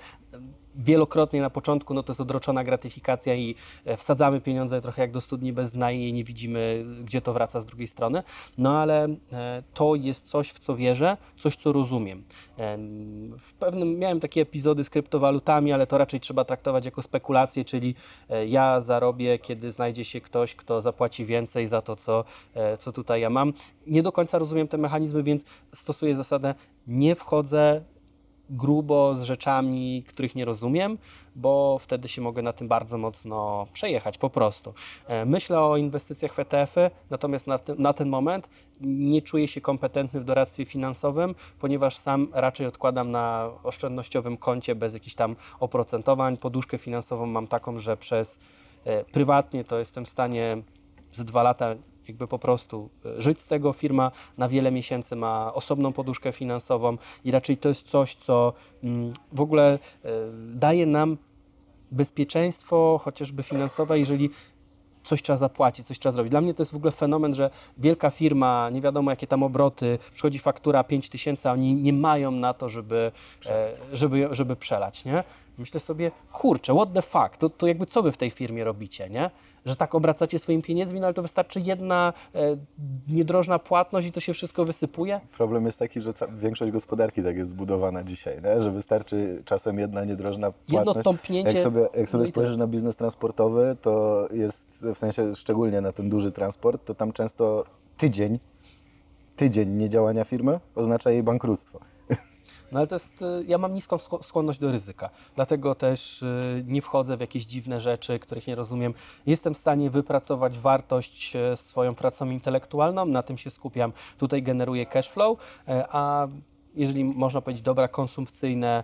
Wielokrotnie na początku, no to jest odroczona gratyfikacja i e, wsadzamy pieniądze trochę jak do studni bez dna i nie widzimy, gdzie to wraca z drugiej strony. No ale e, to jest coś, w co wierzę, coś, co rozumiem. Em, W pewnym miałem takie epizody z kryptowalutami, ale to raczej trzeba traktować jako spekulacje, czyli e, ja zarobię, kiedy znajdzie się ktoś, kto zapłaci więcej za to, co, co tutaj ja mam. Nie do końca rozumiem te mechanizmy, więc stosuję zasadę nie wchodzę grubo z rzeczami, których nie rozumiem, bo wtedy się mogę na tym bardzo mocno przejechać po prostu. E, Myślę o inwestycjach w ETF-y, natomiast na, ten- na ten moment nie czuję się kompetentny w doradztwie finansowym, ponieważ sam raczej odkładam na oszczędnościowym koncie bez jakichś tam oprocentowań. Poduszkę finansową mam taką, że przez e, prywatnie to jestem w stanie z dwa lata jakby po prostu e, żyć z tego. Firma na wiele miesięcy ma osobną poduszkę finansową i raczej to jest coś, co mm, w ogóle e, daje nam bezpieczeństwo chociażby finansowe, jeżeli coś trzeba zapłacić, coś trzeba zrobić. Dla mnie to jest w ogóle fenomen, że wielka firma, nie wiadomo jakie tam obroty, przychodzi faktura 5 tysięcy, a oni nie mają na to, żeby, e, żeby, żeby przelać, nie? Myślę sobie, kurczę, what the fuck, to, to jakby co wy w tej firmie robicie, nie? Że tak obracacie swoimi pieniędzmi, no ale to wystarczy jedna e, niedrożna płatność i to się wszystko wysypuje. Problem jest taki, że większość gospodarki tak jest zbudowana dzisiaj, nie? że wystarczy czasem jedna niedrożna Jedno płatność. tąpnięcie. Jak sobie, jak sobie no spojrzysz na biznes transportowy, to jest w sensie szczególnie na ten duży transport, to tam często tydzień, tydzień niedziałania firmy oznacza jej bankructwo. No ale to jest, y, ja mam niską sk- skłonność do ryzyka, dlatego też y, nie wchodzę w jakieś dziwne rzeczy, których nie rozumiem. Jestem w stanie wypracować wartość e, swoją pracą intelektualną, na tym się skupiam. Tutaj generuję cash flow, e, a jeżeli można powiedzieć dobra konsumpcyjne,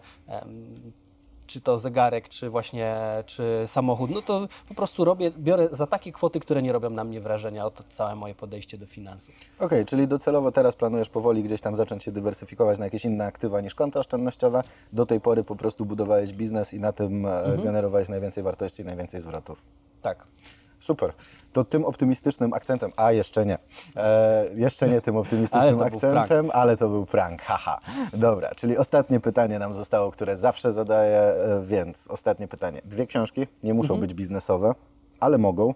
czy to zegarek, czy właśnie czy samochód, no to po prostu robię, biorę za takie kwoty, które nie robią na mnie wrażenia. Oto całe moje podejście do finansów. Okej, czyli docelowo teraz planujesz powoli gdzieś tam zacząć się dywersyfikować na jakieś inne aktywa niż konta oszczędnościowe. Do tej pory po prostu budowałeś biznes i na tym e, generowałeś najwięcej wartości i najwięcej zwrotów. Tak. Super. To tym optymistycznym akcentem, a jeszcze nie, e, jeszcze nie tym optymistycznym (laughs) Ale akcentem, ale to był prank, (laughs) haha. Dobra, czyli ostatnie pytanie nam zostało, które zawsze zadaję, e, więc ostatnie pytanie. Dwie książki, nie muszą być biznesowe, ale mogą,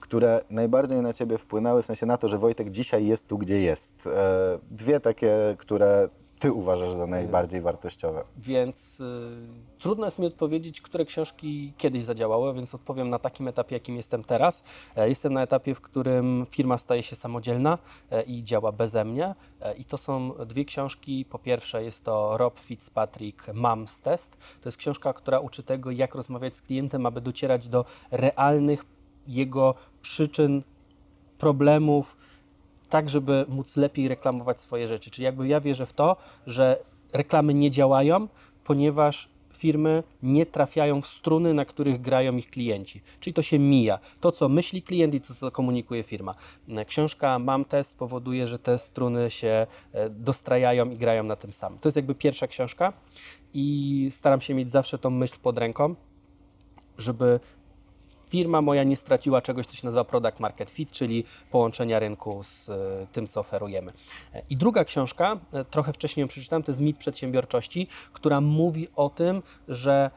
które najbardziej na Ciebie wpłynęły, w sensie na to, że Wojtek dzisiaj jest tu, gdzie jest. E, dwie takie, które Ty uważasz za najbardziej wartościowe. Więc y, trudno jest mi odpowiedzieć, które książki kiedyś zadziałały, więc odpowiem na takim etapie, jakim jestem teraz. E, jestem na etapie, w którym firma staje się samodzielna e, i działa beze mnie. E, I to są dwie książki. Po pierwsze jest to Rob Fitzpatrick Mom's Test. To jest książka, która uczy tego, jak rozmawiać z klientem, aby docierać do realnych jego przyczyn, problemów, tak, żeby móc lepiej reklamować swoje rzeczy. Czyli jakby ja wierzę w to, że reklamy nie działają, ponieważ firmy nie trafiają w struny, na których grają ich klienci. Czyli to się mija. To, co myśli klient i to, co komunikuje firma. Książka Mam Test powoduje, że te struny się e, dostrajają i grają na tym samym. To jest jakby pierwsza książka i staram się mieć zawsze tą myśl pod ręką, żeby firma moja nie straciła czegoś, co się nazywa product market fit, czyli połączenia rynku z e, tym, co oferujemy. E, I druga książka, e, trochę wcześniej ją przeczytałem, to jest Mit Przedsiębiorczości, która mówi o tym, że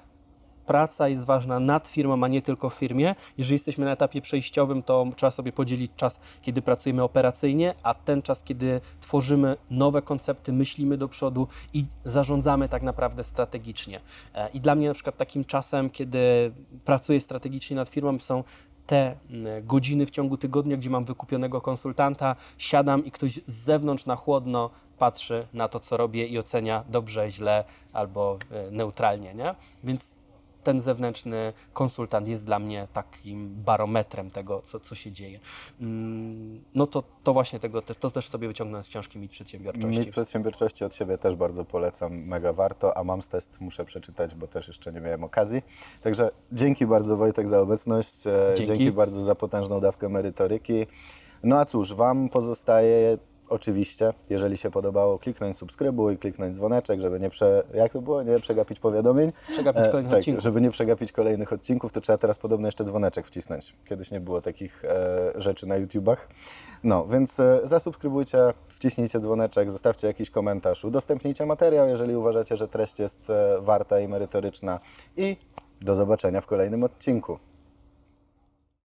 praca jest ważna nad firmą, a nie tylko w firmie. Jeżeli jesteśmy na etapie przejściowym, to trzeba sobie podzielić czas, kiedy pracujemy operacyjnie, a ten czas, kiedy tworzymy nowe koncepty, myślimy do przodu i zarządzamy tak naprawdę strategicznie. E, I dla mnie na przykład takim czasem, kiedy pracuję strategicznie nad firmą, są te godziny w ciągu tygodnia, gdzie mam wykupionego konsultanta, siadam i ktoś z zewnątrz na chłodno patrzy na to, co robię i ocenia dobrze, źle albo e, neutralnie, nie? Więc ten zewnętrzny konsultant jest dla mnie takim barometrem tego, co, co się dzieje. Mm, No to, to właśnie tego, też- to też sobie wyciągnąłem z książki Mit Przedsiębiorczości. Mieć przedsiębiorczości od siebie też bardzo polecam, mega warto, a mam z test muszę przeczytać, bo też jeszcze nie miałem okazji. Także dzięki bardzo Wojtek za obecność, e, Dzięki. dzięki bardzo za potężną dawkę merytoryki. No a cóż, Wam pozostaje oczywiście, jeżeli się podobało, kliknąć subskrybuj, kliknąć dzwoneczek, żeby nie prze... jak to było? Nie przegapić powiadomień. Przegapić kolejnych tak, odcinków. żeby nie przegapić kolejnych odcinków, to trzeba teraz podobno jeszcze dzwoneczek wcisnąć. Kiedyś nie było takich e, rzeczy na YouTubach. No, więc e, zasubskrybujcie, wciśnijcie dzwoneczek, zostawcie jakiś komentarz, udostępnijcie materiał, jeżeli uważacie, że treść jest e, warta i merytoryczna i do zobaczenia w kolejnym odcinku.